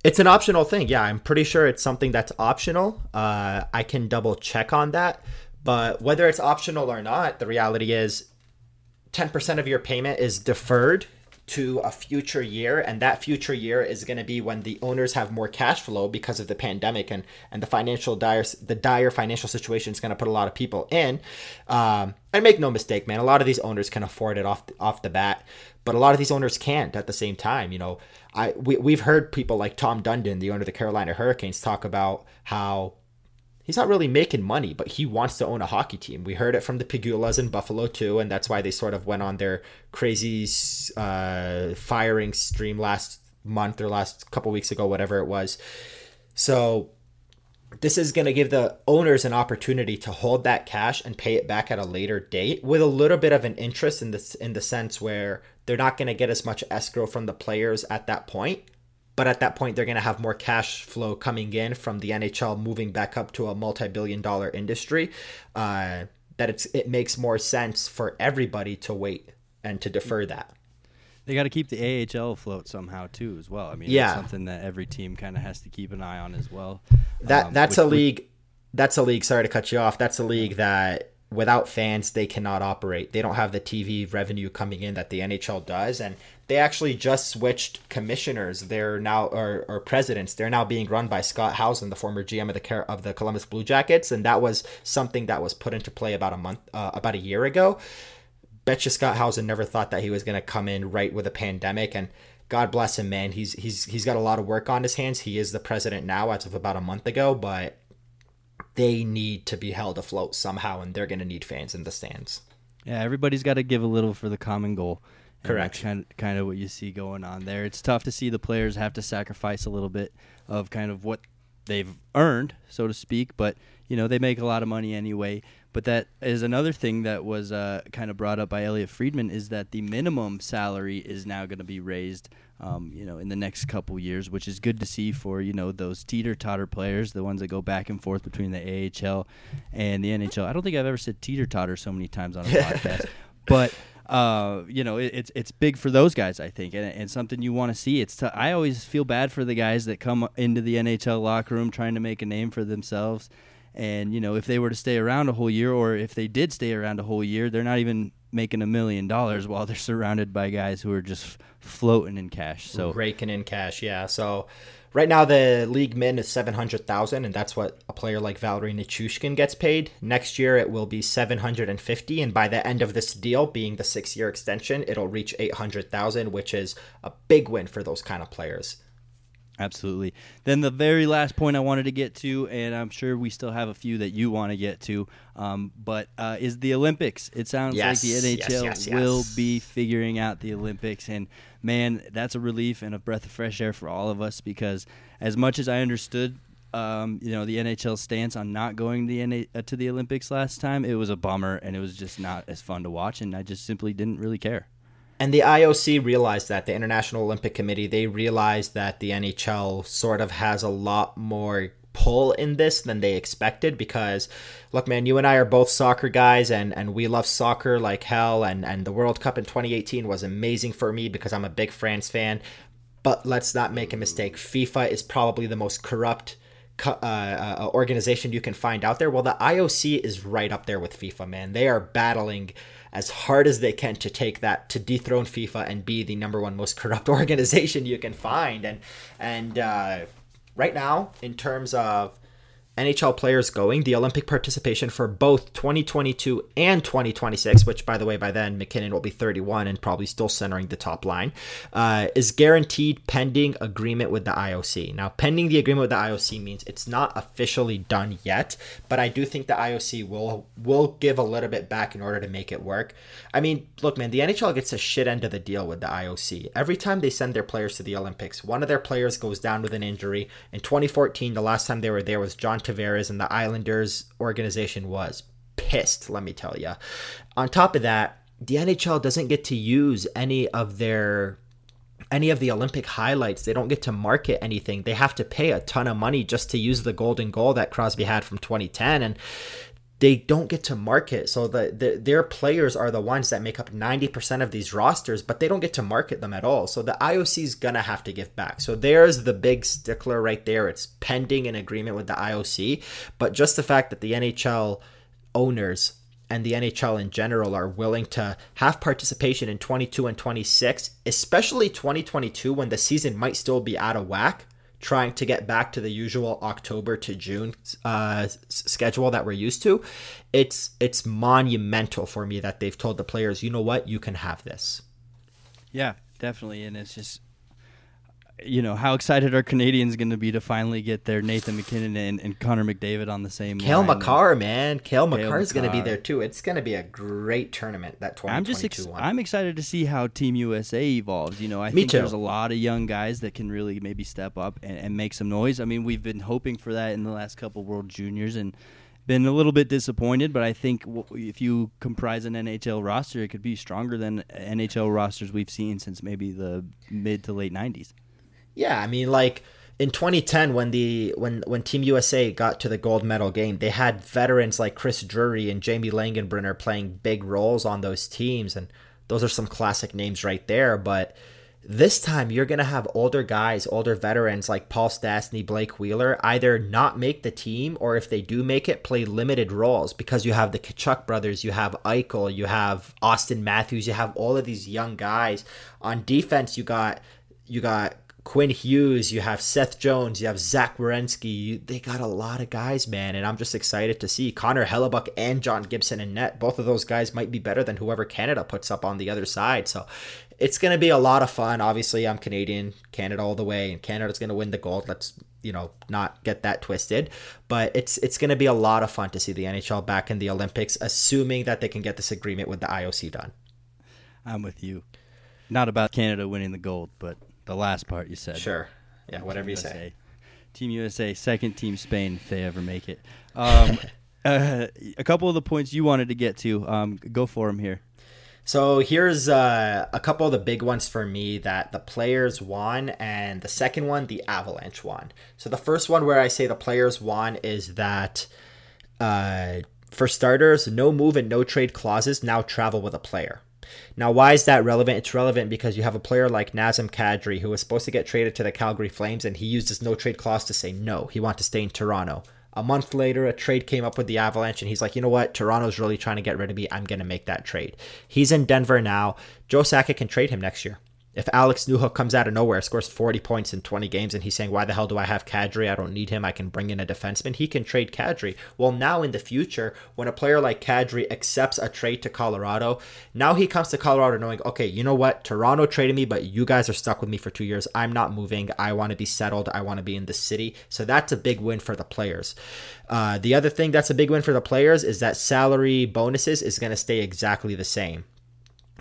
It's an optional thing. Yeah, I'm pretty sure it's something that's optional. Uh, I can double check on that. But whether it's optional or not, the reality is 10% of your payment is deferred to a future year and that future year is going to be when the owners have more cash flow because of the pandemic and and the financial dire the dire financial situation is going to put a lot of people in. Um, and make no mistake man a lot of these owners can afford it off off the bat but a lot of these owners can't at the same time you know. I we, we've heard people like tom dundon the owner of the carolina hurricanes talk about how he's not really making money, but he wants to own a hockey team. We heard it from the Pegulas in Buffalo too, and that's why they sort of went on their crazy uh, firing stream last month or last couple weeks ago, whatever it was. So this is going to give the owners an opportunity to hold that cash and pay it back at a later date with a little bit of an interest in this in the sense where they're not going to get as much escrow from the players at that point but at that point, they're going to have more cash flow coming in from the NHL moving back up to a multi-billion dollar industry. Uh, that it's it makes more sense for everybody to wait and to defer that. They got to keep the AHL afloat somehow too, as well. I mean, yeah, something that every team kind of has to keep an eye on as well. That um, that's which, a league. That's a league. Sorry to cut you off. That's a league that without fans they cannot operate. They don't have the TV revenue coming in that the NHL does, and they actually just switched commissioners. They're now or, or presidents. They're now being run by Scott Howson, the former GM of the of the Columbus Blue Jackets, and that was something that was put into play about a month, uh, about a year ago. Betcha Scott Howson never thought that he was going to come in right with a pandemic, and God bless him, man. He's he's he's got a lot of work on his hands. He is the president now, as of about a month ago, but they need to be held afloat somehow, and they're going to need fans in the stands. Yeah, everybody's got to give a little for the common goal. Correct. kind of, kind of what you see going on there. It's tough to see the players have to sacrifice a little bit of kind of what they've earned, so to speak. But you know they make a lot of money anyway. But that is another thing that was uh, kind of brought up by Elliotte Friedman is that the minimum salary is now going to be raised. Um, you know, in the next couple years, which is good to see for you know those teeter totter players, the ones that go back and forth between the AHL and the NHL. I don't think I've ever said teeter totter so many times on a podcast, but uh, you know, it, it's it's big for those guys, I think, and, and something you want to see. It's t- I always feel bad for the guys that come into the NHL locker room trying to make a name for themselves, and you know, if they were to stay around a whole year, or if they did stay around a whole year, they're not even making a million dollars while they're surrounded by guys who are just floating in cash. So raking in cash, yeah. So Right now, the league min is seven hundred thousand, and that's what a player like Valeri Nichushkin gets paid. Next year, it will be seven hundred and fifty, and by the end of this deal, being the six-year extension, it'll reach eight hundred thousand, which is a big win for those kind of players. Absolutely. Then the very last point I wanted to get to, and I'm sure we still have a few that you want to get to, um, but uh, is the Olympics. It sounds yes, like the NHL yes, yes, will be figuring out the Olympics, and man, that's a relief and a breath of fresh air for all of us because as much as I understood. Um, you know the NHL stance on not going to the, NA- uh, to the Olympics last time. It was a bummer, and it was just not as fun to watch, and I just simply didn't really care. And the IOC realized that the International Olympic Committee they realized that the NHL sort of has a lot more pull in this than they expected because look man you and I are both soccer guys and and we love soccer like hell. And and the World Cup in 2018 was amazing for me because I'm a big France fan. But let's not make a mistake. FIFA is probably the most corrupt uh, uh, organization you can find out there. Well the IOC is right up there with FIFA man. They are battling as hard as they can to take that to dethrone FIFA and be the number one most corrupt organization you can find. And and uh, right now, in terms of NHL players going, the Olympic participation for both 2022 and 2026, which by the way, by then MacKinnon will be 31 and probably still centering the top line, uh, is guaranteed pending agreement with the IOC. Now, pending the agreement with the IOC means it's not officially done yet, but I do think the IOC will will give a little bit back in order to make it work. I mean, look, man, the NHL gets a shit end of the deal with the IOC. Every time they send their players to the Olympics, one of their players goes down with an injury. In 2014, the last time they were there was John Tavares, and the Islanders organization was pissed, let me tell you. On top of that, the NHL doesn't get to use any of their any of the Olympic highlights. They don't get to market anything. They have to pay a ton of money just to use the golden goal that Crosby had from 2010 and they don't get to market. So the, the their players are the ones that make up 90% of these rosters, but they don't get to market them at all. So the IOC is going to have to give back. So there's the big stickler right there. It's pending an agreement with the IOC, but just the fact that the NHL owners and the NHL in general are willing to have participation in 22 and 26, especially 2022 when the season might still be out of whack, trying to get back to the usual October to June uh, schedule that we're used to. It's it's monumental for me that they've told the players, you know what, you can have this. Yeah, definitely, and it's just you know how excited are Canadians going to be to finally get their Nathan MacKinnon and, and Connor McDavid on the same Kale line. Makar, man, Kale Cale Makar is going to be there too. It's going to be a great tournament that 2022 I'm just ex- one. I'm excited to see how Team USA evolves. You know, I Me think too. there's a lot of young guys that can really maybe step up and, and make some noise. I mean, we've been hoping for that in the last couple World Juniors and been a little bit disappointed. But I think if you comprise an NHL roster, it could be stronger than NHL rosters we've seen since maybe the mid to late '90s. Yeah, I mean, like in 2010 when the when when Team USA got to the gold medal game, they had veterans like Chris Drury and Jamie Langenbrunner playing big roles on those teams, and those are some classic names right there. But this time, you're gonna have older guys, older veterans like Paul Stastny, Blake Wheeler, either not make the team or if they do make it, play limited roles because you have the Tkachuk brothers, you have Eichel, you have Auston Matthews, you have all of these young guys. On defense, you got you got Quinn Hughes, you have Seth Jones, you have Zach Werenski. You, they got a lot of guys, man, and I'm just excited to see Connor Hellebuyck and John Gibson and net. Both of those guys might be better than whoever Canada puts up on the other side. So it's going to be a lot of fun. Obviously, I'm Canadian, Canada all the way, and Canada's going to win the gold. Let's you know not get that twisted, but it's it's going to be a lot of fun to see the NHL back in the Olympics, assuming that they can get this agreement with the IOC done. I'm with you. Not about Canada winning the gold, but the last part you said. Sure, yeah, whatever you USA. say. Team USA, second team Spain if they ever make it. Um, uh, a couple of the points you wanted to get to, um, go for them here. So here's uh, a couple of the big ones for me that the players won, and the second one, the Avalanche won. So the first one where I say the players won is that, uh, for starters, no move and no trade clauses now travel with a player. Now, why is that relevant? It's relevant because you have a player like Nazem Kadri who was supposed to get traded to the Calgary Flames, and he used his no trade clause to say no, he wanted to stay in Toronto. A month later, a trade came up with the Avalanche, and he's like, you know what? Toronto's really trying to get rid of me. I'm going to make that trade. He's in Denver now. Joe Sakic can trade him next year. If Alex Newhook comes out of nowhere, scores 40 points in 20 games, and he's saying, Why the hell do I have Kadri? I don't need him. I can bring in a defenseman. He can trade Kadri. Well, now in the future, when a player like Kadri accepts a trade to Colorado, now he comes to Colorado knowing, Okay, you know what? Toronto traded me, but you guys are stuck with me for two years. I'm not moving. I want to be settled. I want to be in the city. So that's a big win for the players. Uh, the other thing that's a big win for the players is that salary bonuses is going to stay exactly the same.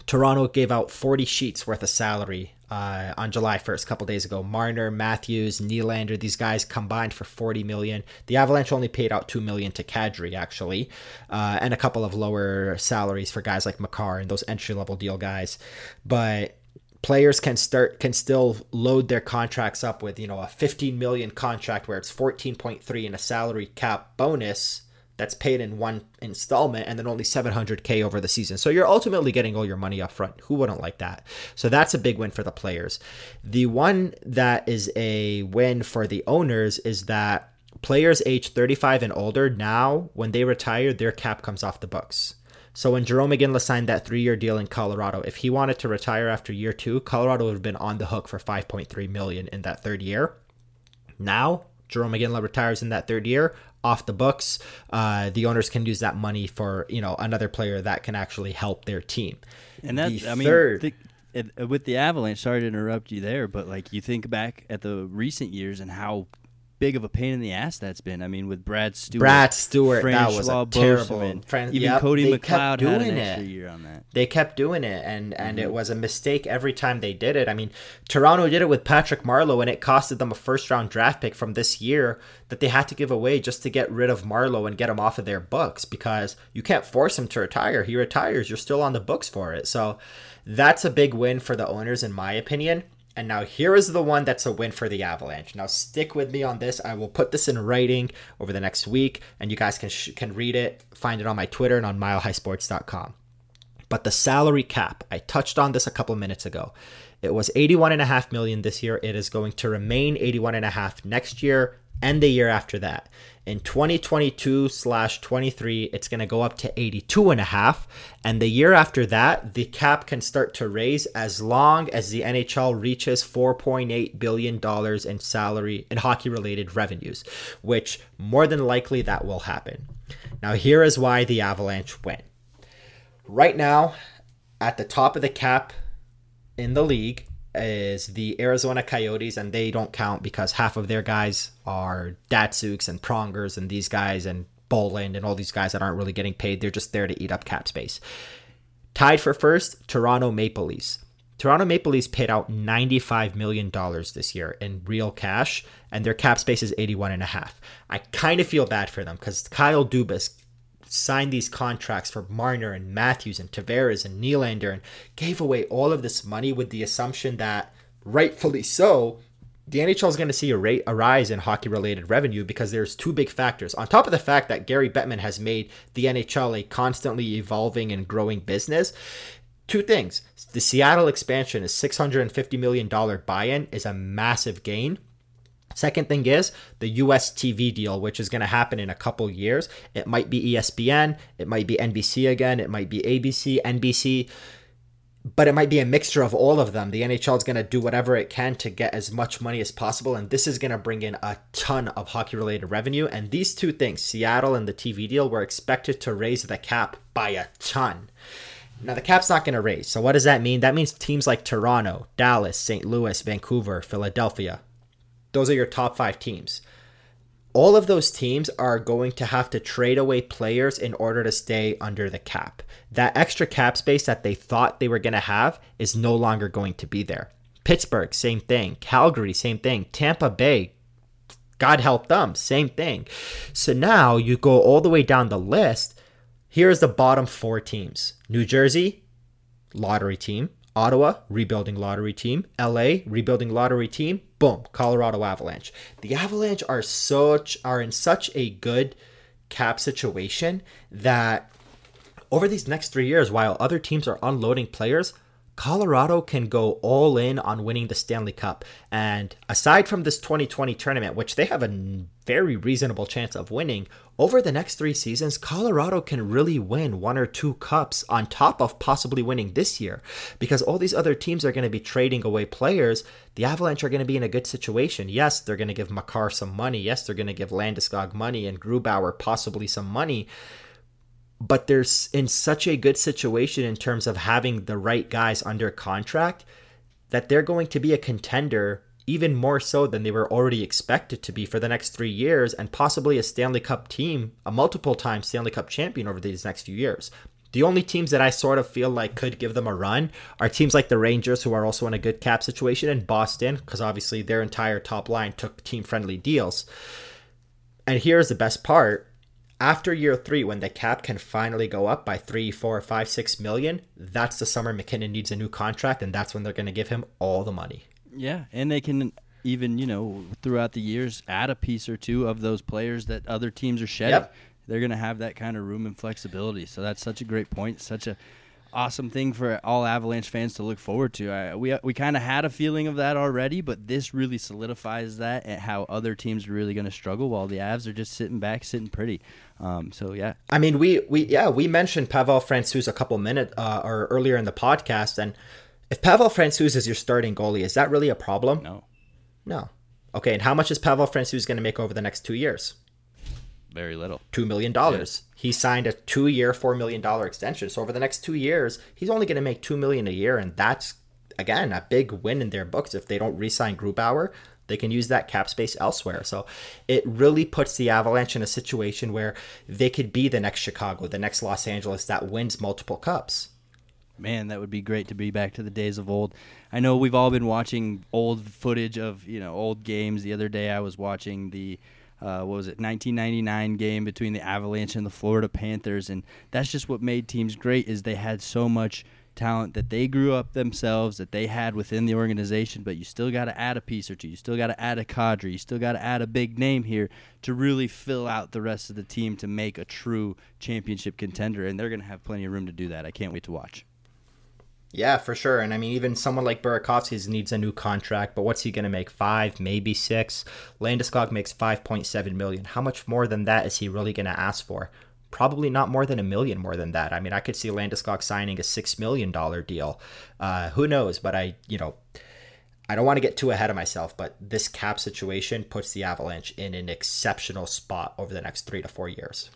Toronto gave out 40 sheets worth of salary uh, on July 1st, a couple days ago. Marner, Matthews, Nylander, these guys combined for 40 million. The Avalanche only paid out 2 million to Kadri, actually, uh, and a couple of lower salaries for guys like Makar and those entry level deal guys. But players can start can still load their contracts up with you know a 15 million contract where it's 14.3 and a salary cap bonus that's paid in one installment and then only 700k over the season. So you're ultimately getting all your money up front. Who wouldn't like that? So that's a big win for the players. The one that is a win for the owners is that players age 35 and older now when they retire their cap comes off the books. So when Jarome Iginla signed that three-year deal in Colorado, if he wanted to retire after year two, Colorado would have been on the hook for 5.3 million in that third year. Now Jarome Iginla retires in that third year, off the books. Uh, the owners can use that money for you know another player that can actually help their team. And that, The I mean, third- thi- it- with the Avalanche, sorry to interrupt you there, but like you think back at the recent years and how big of a pain in the ass that's been. I mean, with Brad Stuart, Brad Stuart, that was a terrible. Beauchemin, Fran- even yep, Cody McLeod had an extra it. year on that. They kept doing it, and and Mm-hmm. it was a mistake every time they did it. I mean, Toronto did it with Patrick Marleau, and it costed them a first round draft pick from this year that they had to give away just to get rid of Marleau and get him off of their books because you can't force him to retire. He retires, you're still on the books for it. So that's a big win for the owners, in my opinion. And now here is the one that's a win for the Avalanche. Now stick with me on this. I will put this in writing over the next week, and you guys can sh- can read it, find it on my Twitter and on milehighsports.com. But the salary cap, I touched on this a couple minutes ago. It was 81.5 million this year. It is going to remain 81.5 next year and the year after that. In 2022 slash 23, it's going to go up to 82 And a half. And the year after that, the cap can start to raise as long as the NHL reaches $4.8 billion in salary and hockey related revenues, which more than likely that will happen. Now, here is why the Avalanche win right now at the top of the cap in the league is the Arizona Coyotes, and they don't count because half of their guys are Datsyuks and Prongers and these guys and Bolland and all these guys that aren't really getting paid. They're just there to eat up cap space. Tied for first, Toronto Maple Leafs. Toronto Maple Leafs paid out $95 million this year in real cash, and their cap space is 81.5. I kind of feel bad for them because Kyle Dubas signed these contracts for Marner and Matthews and Tavares and Nylander and gave away all of this money with the assumption that, rightfully so, the NHL is going to see a rate a rise in hockey related revenue because there's two big factors. On top of the fact that Gary Bettman has made the NHL a constantly evolving and growing business, two things. The Seattle expansion is $650 million buy-in is a massive gain. Second thing is the US TV deal, which is going to happen in a couple years. It might be ESPN, it might be NBC again, it might be ABC, NBC, but it might be a mixture of all of them. The NHL is going to do whatever it can to get as much money as possible, and this is going to bring in a ton of hockey related revenue. And these two things, Seattle and the TV deal, were expected to raise the cap by a ton. Now, the cap's not going to raise. So, what does that mean? That means teams like Toronto, Dallas, St. Louis, Vancouver, Philadelphia, those are your top five teams. All of those teams are going to have to trade away players in order to stay under the cap. That extra cap space that they thought they were going to have is no longer going to be there. Pittsburgh, same thing. Calgary, same thing. Tampa Bay, God help them, same thing. So now you go all the way down the list. Here's the bottom four teams New Jersey, lottery team. Ottawa, rebuilding lottery team. LA, rebuilding lottery team. Boom, Colorado Avalanche. The Avalanche are such are in such a good cap situation that over these next 3 years while other teams are unloading players, Colorado can go all in on winning the Stanley Cup. And aside from this 2020 tournament, which they have a very reasonable chance of winning, over the next three seasons, Colorado can really win one or two cups on top of possibly winning this year. Because all these other teams are going to be trading away players. The Avalanche are going to be in a good situation. Yes, they're going to give Makar some money. Yes, they're going to give Landeskog money and Grubauer possibly some money but they're in such a good situation in terms of having the right guys under contract that they're going to be a contender even more so than they were already expected to be for the next three years and possibly a Stanley Cup team, a multiple time Stanley Cup champion over these next few years. The only teams that I sort of feel like could give them a run are teams like the Rangers, who are also in a good cap situation, and Boston, because obviously their entire top line took team friendly deals. And here's the best part after year three, when the cap can finally go up by three, four, five, six million, that's the summer MacKinnon needs a new contract, and that's when they're going to give him all the money. Yeah, and they can even you know throughout the years add a piece or two of those players that other teams are shedding. Yep. They're going to have that kind of room and flexibility. So that's such a great point. Such a awesome thing for all Avalanche fans to look forward to. I, we we kind of had a feeling of that already, but this really solidifies that and how other teams are really going to struggle while the Avs are just sitting back, sitting pretty. Um, so yeah, I mean, we we yeah we mentioned Pavel Francouz a couple minutes uh, or earlier in the podcast, and if Pavel Francouz is your starting goalie, is that really a problem? no, No. Okay, and how much is Pavel Francouz going to make over the next two years? very little. two million dollars. He signed a two-year, four million dollar extension. So over the next two years, he's only going to make two million a year, and that's again a big win in their books. If they don't re-sign Grubauer, They can use that cap space elsewhere. So it really puts the Avalanche in a situation where they could be the next Chicago, the next Los Angeles that wins multiple cups. Man, that would be great to be back to the days of old. I know we've all been watching old footage of you know old games. The other day I was watching the uh, what was it 1999 game between the Avalanche and the Florida Panthers, and that's just what made teams great is they had so much talent that they grew up themselves that they had within the organization, but you still got to add a piece or two. You still got to add a Kadri. You still got to add a big name here to really fill out the rest of the team to make a true championship contender, and they're going to have plenty of room to do that. I can't wait to watch. Yeah, for sure. And I mean, even someone like Burakovsky needs a new contract, but what's he going to make? Five, maybe six. Landeskog makes five point seven million. How much more than that is he really going to ask for? Probably not more than a million more than that. I mean, I could see Landeskog signing a six million dollar deal. Uh, who knows? But I, you know, I don't want to get too ahead of myself. But this cap situation puts the Avalanche in an exceptional spot over the next three to four years.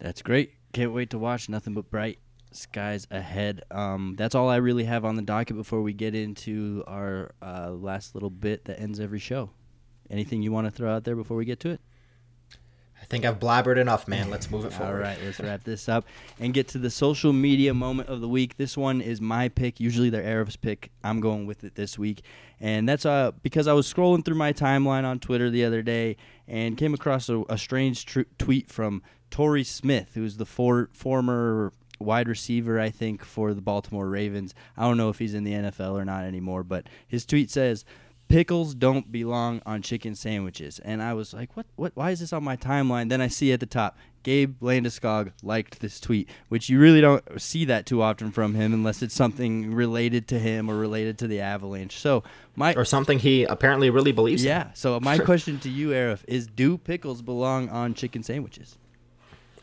That's great. Can't wait to watch. Nothing but bright skies ahead. Um, that's all I really have on the docket before we get into our uh, last little bit that ends every show. Anything you want to throw out there before we get to it? I think I've blabbered enough, man. Let's move it forward. All right, let's wrap this up and get to the social media moment of the week. This one is my pick. Usually they're Aarif's pick. I'm going with it this week, and that's uh because I was scrolling through my timeline on Twitter the other day and came across a, a strange tr- tweet from Torrey Smith, who's the for, former wide receiver, I think, for the Baltimore Ravens. I don't know if he's in the NFL or not anymore, but his tweet says, "Pickles don't belong on chicken sandwiches." And I was like, "What? What? Why is this on my timeline?" Then I see at the top, Gabe Landeskog liked this tweet, which you really don't see that too often from him, unless it's something related to him or related to the Avalanche. So my or something he apparently really believes. Yeah. In. So my question to you, Aarif, is: Do pickles belong on chicken sandwiches?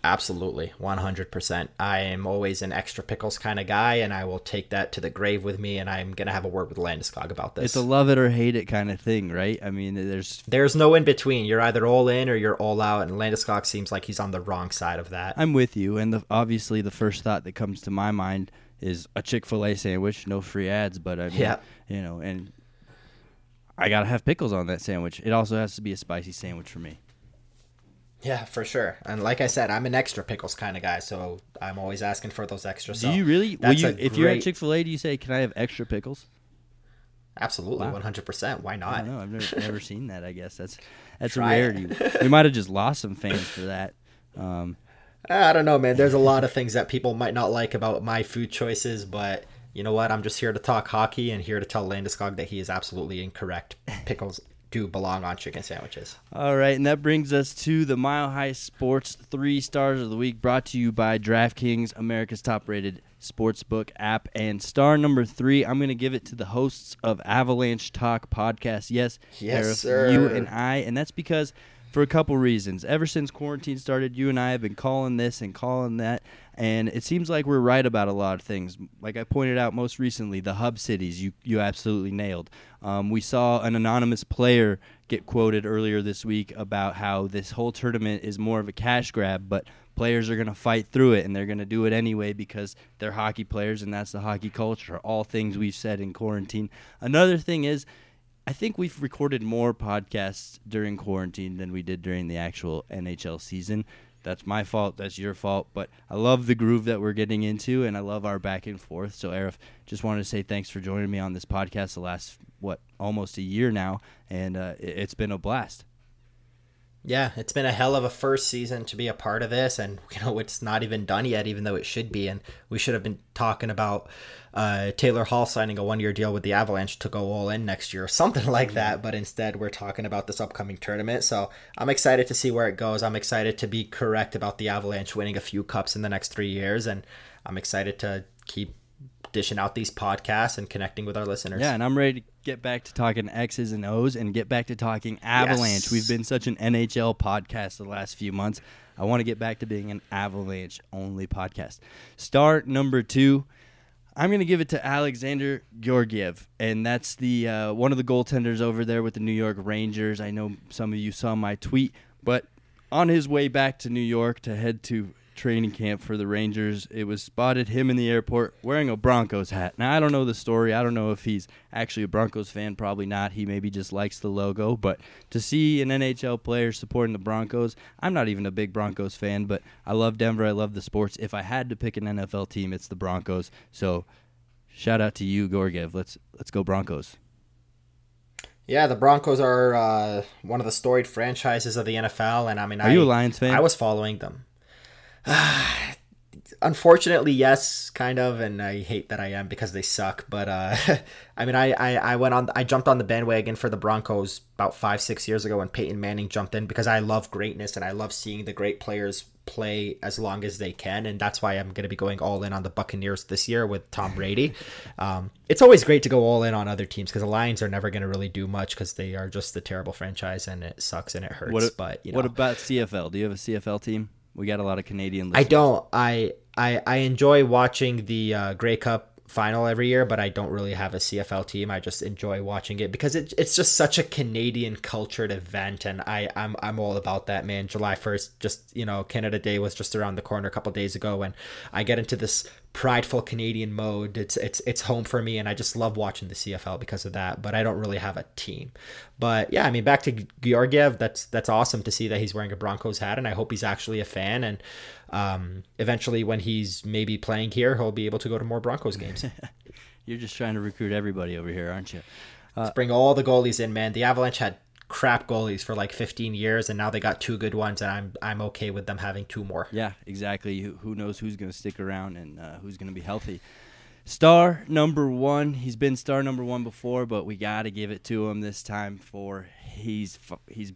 Absolutely, 100%. I am always an extra pickles kind of guy, and I will take that to the grave with me, and I'm going to have a word with Landeskog about this. It's a love it or hate it kind of thing, right? I mean, there's there's no in between. You're either all in or you're all out, and Landeskog seems like he's on the wrong side of that. I'm with you, and the, obviously the first thought that comes to my mind is a Chick-fil-A sandwich, no free ads, but I mean, yeah. you know, and I got to have pickles on that sandwich. It also has to be a spicy sandwich for me. Yeah, for sure. And like I said, I'm an extra pickles kind of guy, so I'm always asking for those extra. Do you really? Will you, if great... you're at Chick Fil A, do you say, "Can I have extra pickles"? Absolutely, one hundred percent. Why not? I know. I've never, never seen that. I guess that's that's Try a rarity. we might have just lost some fans for that. Um, I don't know, man. There's a lot of things that people might not like about my food choices, but you know what? I'm just here to talk hockey and here to tell Landeskog that he is absolutely incorrect. Pickles do belong on chicken sandwiches. All right, and that brings us to the Mile High Sports three stars of the week, brought to you by DraftKings, America's top-rated sportsbook app. And star number three, I'm going to give it to the hosts of Avalanche Talk podcast. Yes, yes, sir. You and I, and that's because for a couple reasons. Ever since quarantine started, you and I have been calling this and calling that, and it seems like we're right about a lot of things. Like I pointed out most recently, the hub cities you you absolutely nailed. Um, we saw an anonymous player get quoted earlier this week about how this whole tournament is more of a cash grab, but players are going to fight through it and they're going to do it anyway because they're hockey players and that's the hockey culture. All things we've said in quarantine. Another thing is. I think we've recorded more podcasts during quarantine than we did during the actual NHL season. That's my fault. That's your fault. But I love the groove that we're getting into, and I love our back and forth. So, Aarif, just wanted to say thanks for joining me on this podcast the last, what, almost a year now. And uh, it's been a blast. Yeah, it's been a hell of a first season to be a part of this, and you know it's not even done yet, even though it should be. And we should have been talking about uh, Taylor Hall signing a one-year deal with the Avalanche to go all in next year, or something like that. But instead, we're talking about this upcoming tournament. So I'm excited to see where it goes. I'm excited to be correct about the Avalanche winning a few cups in the next three years, and I'm excited to keep dishing out these podcasts and connecting with our listeners. Yeah, and I'm ready to get back to talking X's and O's and get back to talking Avalanche. Yes. We've been such an NHL podcast the last few months. I want to get back to being an Avalanche only podcast. Start number two. I'm going to give it to Alexander Georgiev, and that's the uh, one of the goaltenders over there with the New York Rangers. I know some of you saw my tweet, but on his way back to New York to head to training camp for the Rangers. It was spotted him in the airport wearing a Broncos hat. Now I don't know the story. I don't know if he's actually a Broncos fan. Probably not. He maybe just likes the logo. But to see an NHL player supporting the Broncos, I'm not even a big Broncos fan, but I love Denver. I love the sports. If I had to pick an NFL team, it's the Broncos. So shout out to you, Georgiev. Let's let's go Broncos. Yeah, the Broncos are uh, one of the storied franchises of the NFL, and I mean, are I, you a Lions fan? I was following them. Unfortunately, yes, kind of, and I hate that I am because they suck. But uh, I mean, I, I, I went on, I jumped on the bandwagon for the Broncos about five, six years ago when Peyton Manning jumped in because I love greatness and I love seeing the great players play as long as they can, and that's why I'm going to be going all in on the Buccaneers this year with Tom Brady. Um, it's always great to go all in on other teams because the Lions are never going to really do much because they are just a terrible franchise and it sucks and it hurts. What, but you know. what about CFL? Do you have a CFL team? We got a lot of Canadian. Listeners. I don't. I I I enjoy watching the uh, Grey Cup final every year, but I don't really have a CFL team. I just enjoy watching it because it, it's just such a Canadian cultured event, and I I'm I'm all about that, man. July first, just you know, Canada Day was just around the corner a couple days ago, and I get into this prideful Canadian mode. It's it's it's home for me, and I just love watching the CFL because of that. But I don't really have a team. But yeah, I mean, back to Georgiev, that's that's awesome to see that he's wearing a Broncos hat, and I hope he's actually a fan. And um, eventually, when he's maybe playing here, he'll be able to go to more Broncos games. You're just trying to recruit everybody over here, aren't you? Uh, Let's bring all the goalies in, man. The Avalanche had crap goalies for like 15 years, and now they got two good ones, and I'm I'm okay with them having two more. Yeah, exactly. Who knows who's going to stick around and uh, who's going to be healthy? Star number one. He's been star number one before, but we got to give it to him this time for he's he's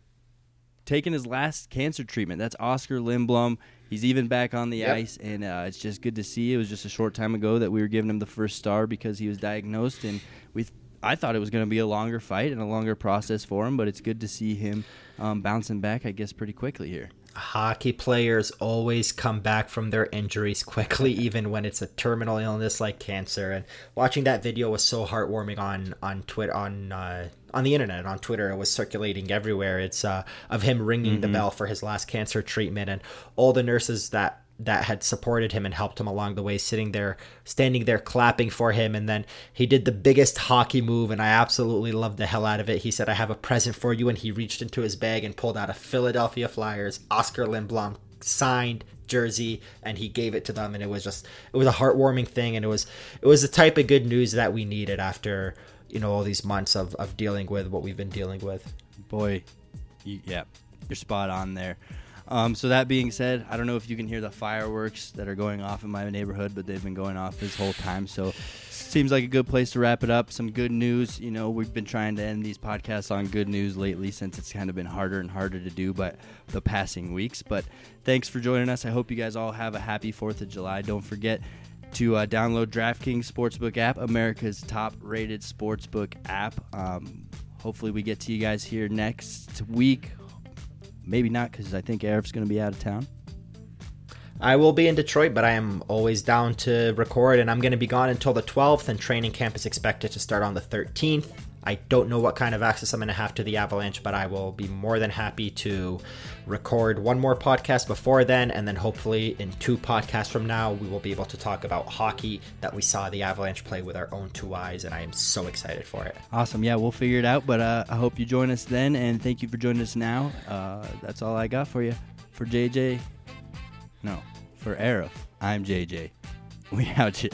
taken his last cancer treatment. That's Oskar Lindblom. He's even back on the yep. ice, and uh, it's just good to see. It was just a short time ago that we were giving him the first star because he was diagnosed, and we. I thought it was going to be a longer fight and a longer process for him, but it's good to see him um, bouncing back, I guess, pretty quickly here hockey players always come back from their injuries quickly even when it's a terminal illness like cancer and watching that video was so heartwarming on on twitter on uh, on the internet on twitter it was circulating everywhere it's uh, of him ringing mm-hmm. the bell for his last cancer treatment and all the nurses that that had supported him and helped him along the way sitting there standing there clapping for him and then he did the biggest hockey move and I absolutely loved the hell out of it. He said I have a present for you and he reached into his bag and pulled out a Philadelphia Flyers Oskar Lindblom signed jersey and he gave it to them and it was just it was a heartwarming thing and it was it was the type of good news that we needed after you know all these months of, of dealing with what we've been dealing with boy you, yeah you're spot on there um, so that being said, I don't know if you can hear the fireworks that are going off in my neighborhood, but they've been going off this whole time. So seems like a good place to wrap it up. Some good news. You know, we've been trying to end these podcasts on good news lately since it's kind of been harder and harder to do by the passing weeks. But thanks for joining us. I hope you guys all have a happy 4th of July. Don't forget to uh, download DraftKings Sportsbook app, America's top rated sportsbook app. Um, hopefully, we get to you guys here next week. Maybe not because I think Aarif's going to be out of town. I will be in Detroit, but I am always down to record, and I'm going to be gone until the 12th, and training camp is expected to start on the 13th. I don't know what kind of access I'm going to have to the Avalanche, but I will be more than happy to record one more podcast before then, and then hopefully in two podcasts from now, we will be able to talk about hockey that we saw the Avalanche play with our own two eyes, and I am so excited for it. Awesome. Yeah, we'll figure it out, but uh, I hope you join us then, and thank you for joining us now. Uh, that's all I got for you. For JJ, no, for Aarif, I'm JJ. We out here.